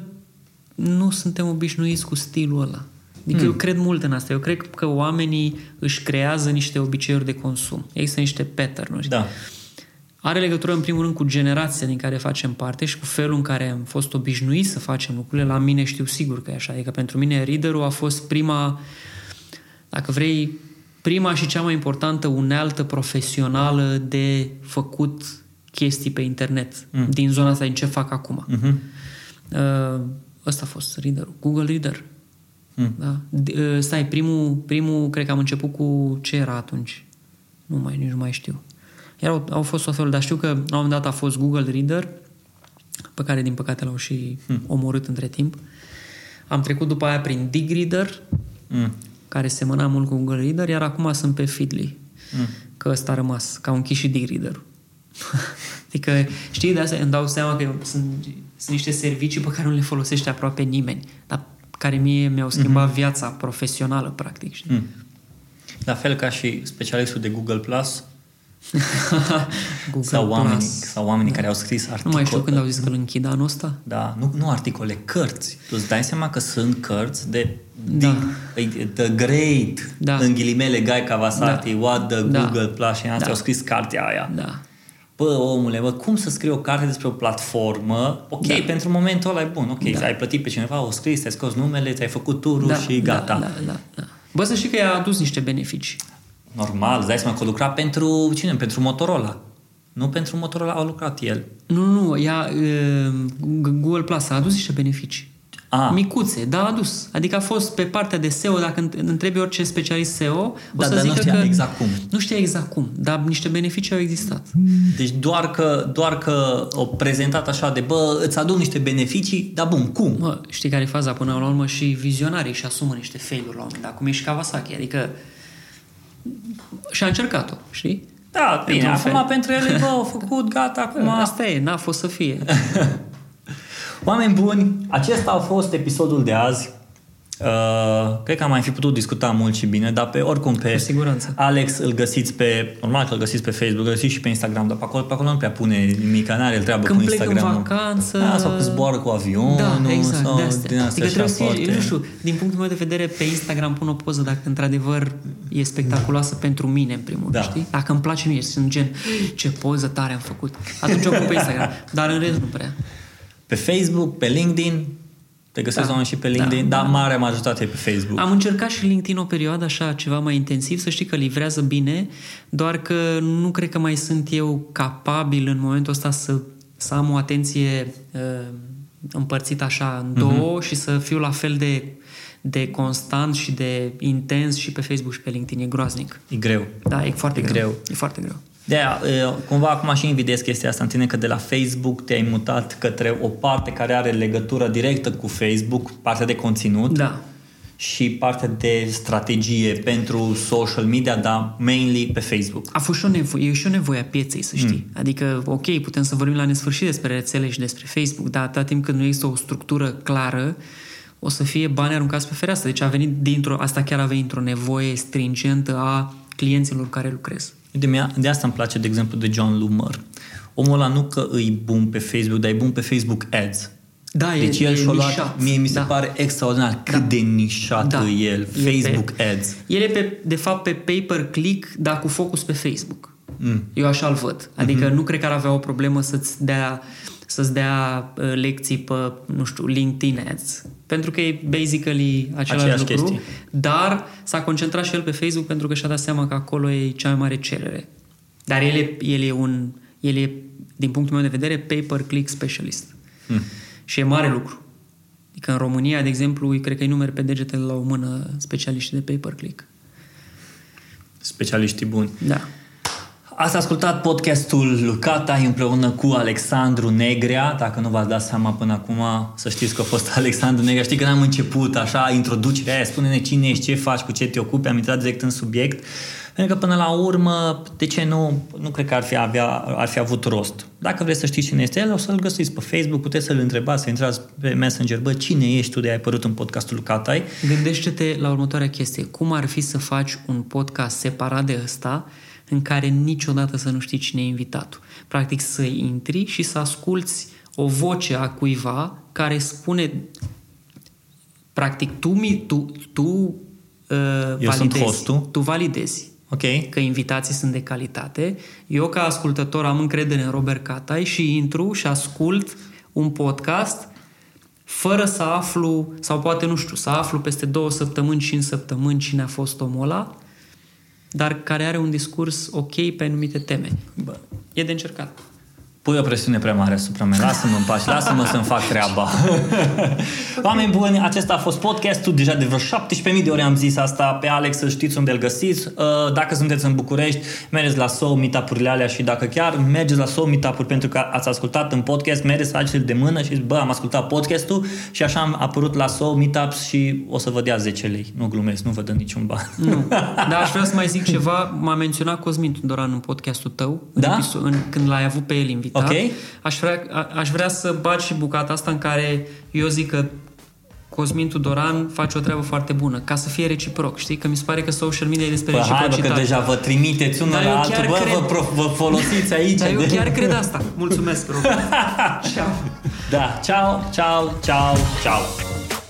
nu suntem obișnuiți cu stilul ăla. Adică Hmm. eu cred mult în asta. Eu cred că oamenii își creează niște obiceiuri de consum. Există niște pattern-uri. Da. Are legătură, în primul rând, cu generația din care facem parte și cu felul în care am fost obișnuiți să facem lucrurile. La mine știu sigur că e așa. Adică pentru mine reader a fost prima, dacă vrei, prima și cea mai importantă unealtă profesională de făcut chestii pe internet mm. din zona asta, din ce fac acum. Uh-huh. Uh, ăsta a fost reader Google Reader. Mm. Da? D- uh, stai, primul, primul, cred că am început cu ce era atunci? Nu mai, nici nu mai știu. Iar au, au fost o fel, dar știu că la un moment dat a fost Google Reader, pe care din păcate l-au și Hmm. omorât între timp. Am trecut după aia prin Dig Reader, Mm. care semăna mult cu Google Reader, iar acum sunt pe Feedly, Mm. că ăsta a rămas, că au închis și Dig Reader. adică, știi, de asta îmi dau seama că sunt, sunt niște servicii pe care nu le folosește aproape nimeni, dar care mie mi-au schimbat mm-hmm. viața profesională, practic. Știi? Mm. La fel ca și specialistul de Google Plus Google sau oamenii, Plus. sau oamenii care au scris Nu articole. mai știu când au zis că îl închid anul ăsta. Da, nu, nu articole, cărți. Tu îți dai seama că sunt cărți de Da. the, the great, Da. în ghilimele, Guy Kawasaki, Da. what the Da. Google Plus și în asta Da. au scris cartea aia. Da. Bă, omule, bă, cum să scrii o carte despre o platformă? Ok, Da. pentru momentul ăla e bun, ok, Da. ai plătit pe cineva, o scris, ți-ai scos numele, ți-ai făcut turul da, și gata. Da, da, da, da. Bă, să știi că i-a adus niște beneficii. Normal, îți dai seama că a lucrat pentru cine? Pentru Motorola. Nu pentru Motorola a lucrat el. Nu, nu, nu, ea, uh, Google Plus a adus niște beneficii. A. Micuțe, da, adus. Adică a fost pe partea de SEO, dacă întrebi orice specialist SEO, o da, să dar zică nu că... exact cum. Nu știa exact cum, dar niște beneficii au existat. Deci doar că, doar că o prezentat așa de, bă, îți aduc niște beneficii, dar bun, cum? Mă, știi care e faza până la urmă și vizionarii și asumă niște failuri la un moment dat, cum e și Kawasaki, adică și-a încercat-o, știi? Da, bine, acum fel. pentru ele, bă, au făcut, gata, acum... Asta e, n-a fost să fie. Oameni buni, acesta a fost episodul de azi. Uh, cred că am mai fi putut discuta mult și bine, dar pe oricum pe Cu siguranță. Alex îl găsiți pe, normal că îl găsiți pe Facebook, îl găsiți și pe Instagram, dar pe acolo, pe acolo nu prea pune nimic, nu are treabă Când cu Instagram. Când plec în vacanță... Da, sau că zboară cu avionul. Da, exact, sau de astea. din astea adică trebuie să foarte... eu nu știu, din punctul meu de vedere, pe Instagram pun o poză dacă într-adevăr e spectaculoasă da. pentru mine, în primul da. rând, știi? Dacă îmi place mie, sunt gen, ce poză tare am făcut. Atunci o pun pe Instagram, dar în rest nu prea. Pe Facebook, pe LinkedIn, te găsesc da. oameni și pe LinkedIn, da, dar da. mare majoritate e pe Facebook. Am încercat și LinkedIn o perioadă așa ceva mai intensiv, să știi că livrează bine, doar că nu cred că mai sunt eu capabil în momentul ăsta să, să am o atenție uh, împărțită așa în două uh-huh. și să fiu la fel de de constant și de intens și pe Facebook și pe LinkedIn. E groaznic. E greu. Da, e foarte e greu. greu. E foarte greu. De aia, cumva acum și invidez chestia asta în tine că de la Facebook te-ai mutat către o parte care are legătură directă cu Facebook, partea de conținut. Da. Și partea de strategie pentru social media, dar mainly pe Facebook. A fost și o nevoie, e și o nevoie a pieței, să știi. Mm. Adică, ok, putem să vorbim la nesfârșit despre rețele și despre Facebook, dar atâta timp când nu există o structură clară, o să fie bani aruncați pe fereastră. Deci a venit dintr-o, asta chiar a venit într-o nevoie stringentă a clienților care lucrez. De, mea, de asta îmi place, de exemplu, de John Loomer. Omul ăla nu că îi bun pe Facebook, dar e bun pe Facebook Ads. Da, deci e, el și-a luat, nișat. mie mi se da. pare extraordinar cât da. de nișat da. e el, Facebook e pe, Ads. El e pe, de fapt pe pay-per-click, dar cu focus pe Facebook. Mm. Eu așa-l văd. Adică mm-hmm. nu cred că ar avea o problemă să-ți dea să-ți dea uh, lecții pe, nu știu, LinkedIn Ads. Pentru că e basically același Aceeași lucru, chestii. dar s-a concentrat și el pe Facebook pentru că și-a dat seama că acolo e cea mai mare cerere. Dar el e, el e un, el e, din punctul meu de vedere, pay-per-click specialist. Hmm. Și e mare lucru. Adică în România, de exemplu, cred că îi numeri pe degetele la o mână specialiștii de pay-per-click. Specialiștii buni. Da. Ați ascultat podcastul Lucata împreună cu Alexandru Negrea. Dacă nu v-ați dat seama până acum, să știți că a fost Alexandru Negrea. Știi că n-am început așa introducerea aia, spune-ne cine ești, ce faci, cu ce te ocupi, am intrat direct în subiect. Pentru că până la urmă, de ce nu, nu cred că ar fi, avea, ar fi avut rost. Dacă vreți să știți cine este el, o să-l găsiți pe Facebook, puteți să-l întrebați, să intrați pe Messenger, bă, cine ești tu de ai apărut în podcastul Catai? Gândește-te la următoarea chestie. Cum ar fi să faci un podcast separat de ăsta, în care niciodată să nu știi cine e invitatul. Practic să intri și să asculți o voce a cuiva care spune practic tu, tu, tu uh, Eu validezi, sunt hostul. tu validezi Ok. că invitații sunt de calitate. Eu ca ascultător am încredere în Robert Catai și intru și ascult un podcast fără să aflu, sau poate nu știu, să aflu peste două săptămâni, cinci săptămâni cine a fost omul ăla, dar care are un discurs ok pe anumite teme. Bă, e de încercat. Pui o presiune prea mare asupra mea. Lasă-mă în pace, lasă-mă să-mi fac treaba. Oameni buni, acesta a fost podcastul. Deja de vreo 17.000 de ori am zis asta. Pe Alex să știți unde îl găsiți. Uh, dacă sunteți în București, mergeți la SOU meetup-urile alea și dacă chiar mergeți la SOU meetup pentru că ați ascultat în podcast, mergeți să faceți de mână și bă, am ascultat podcastul și așa am apărut la SOU meetups și o să vă dea 10 lei. Nu glumesc, nu vă dă niciun ban. Nu. Dar aș vrea să mai zic ceva. M-a menționat Cosmin Tudoran în podcastul tău, Da? în episod, în, când l-ai avut pe el invitat. Ok. Aș, vrea, a, aș vrea să bat și bucata asta în care eu zic că Cosmin Tudoran face o treabă foarte bună, ca să fie reciproc, știi? Că mi se pare că social media e despre Bă, hai bă, reciprocitate. că deja vă trimiteți unul Dar la eu altul, chiar bă, cred- vă, pro- vă folosiți aici. Dar eu de- chiar cred asta. Mulțumesc, Robert. Ciao. Da, ciao, ciao, ciao, ciao.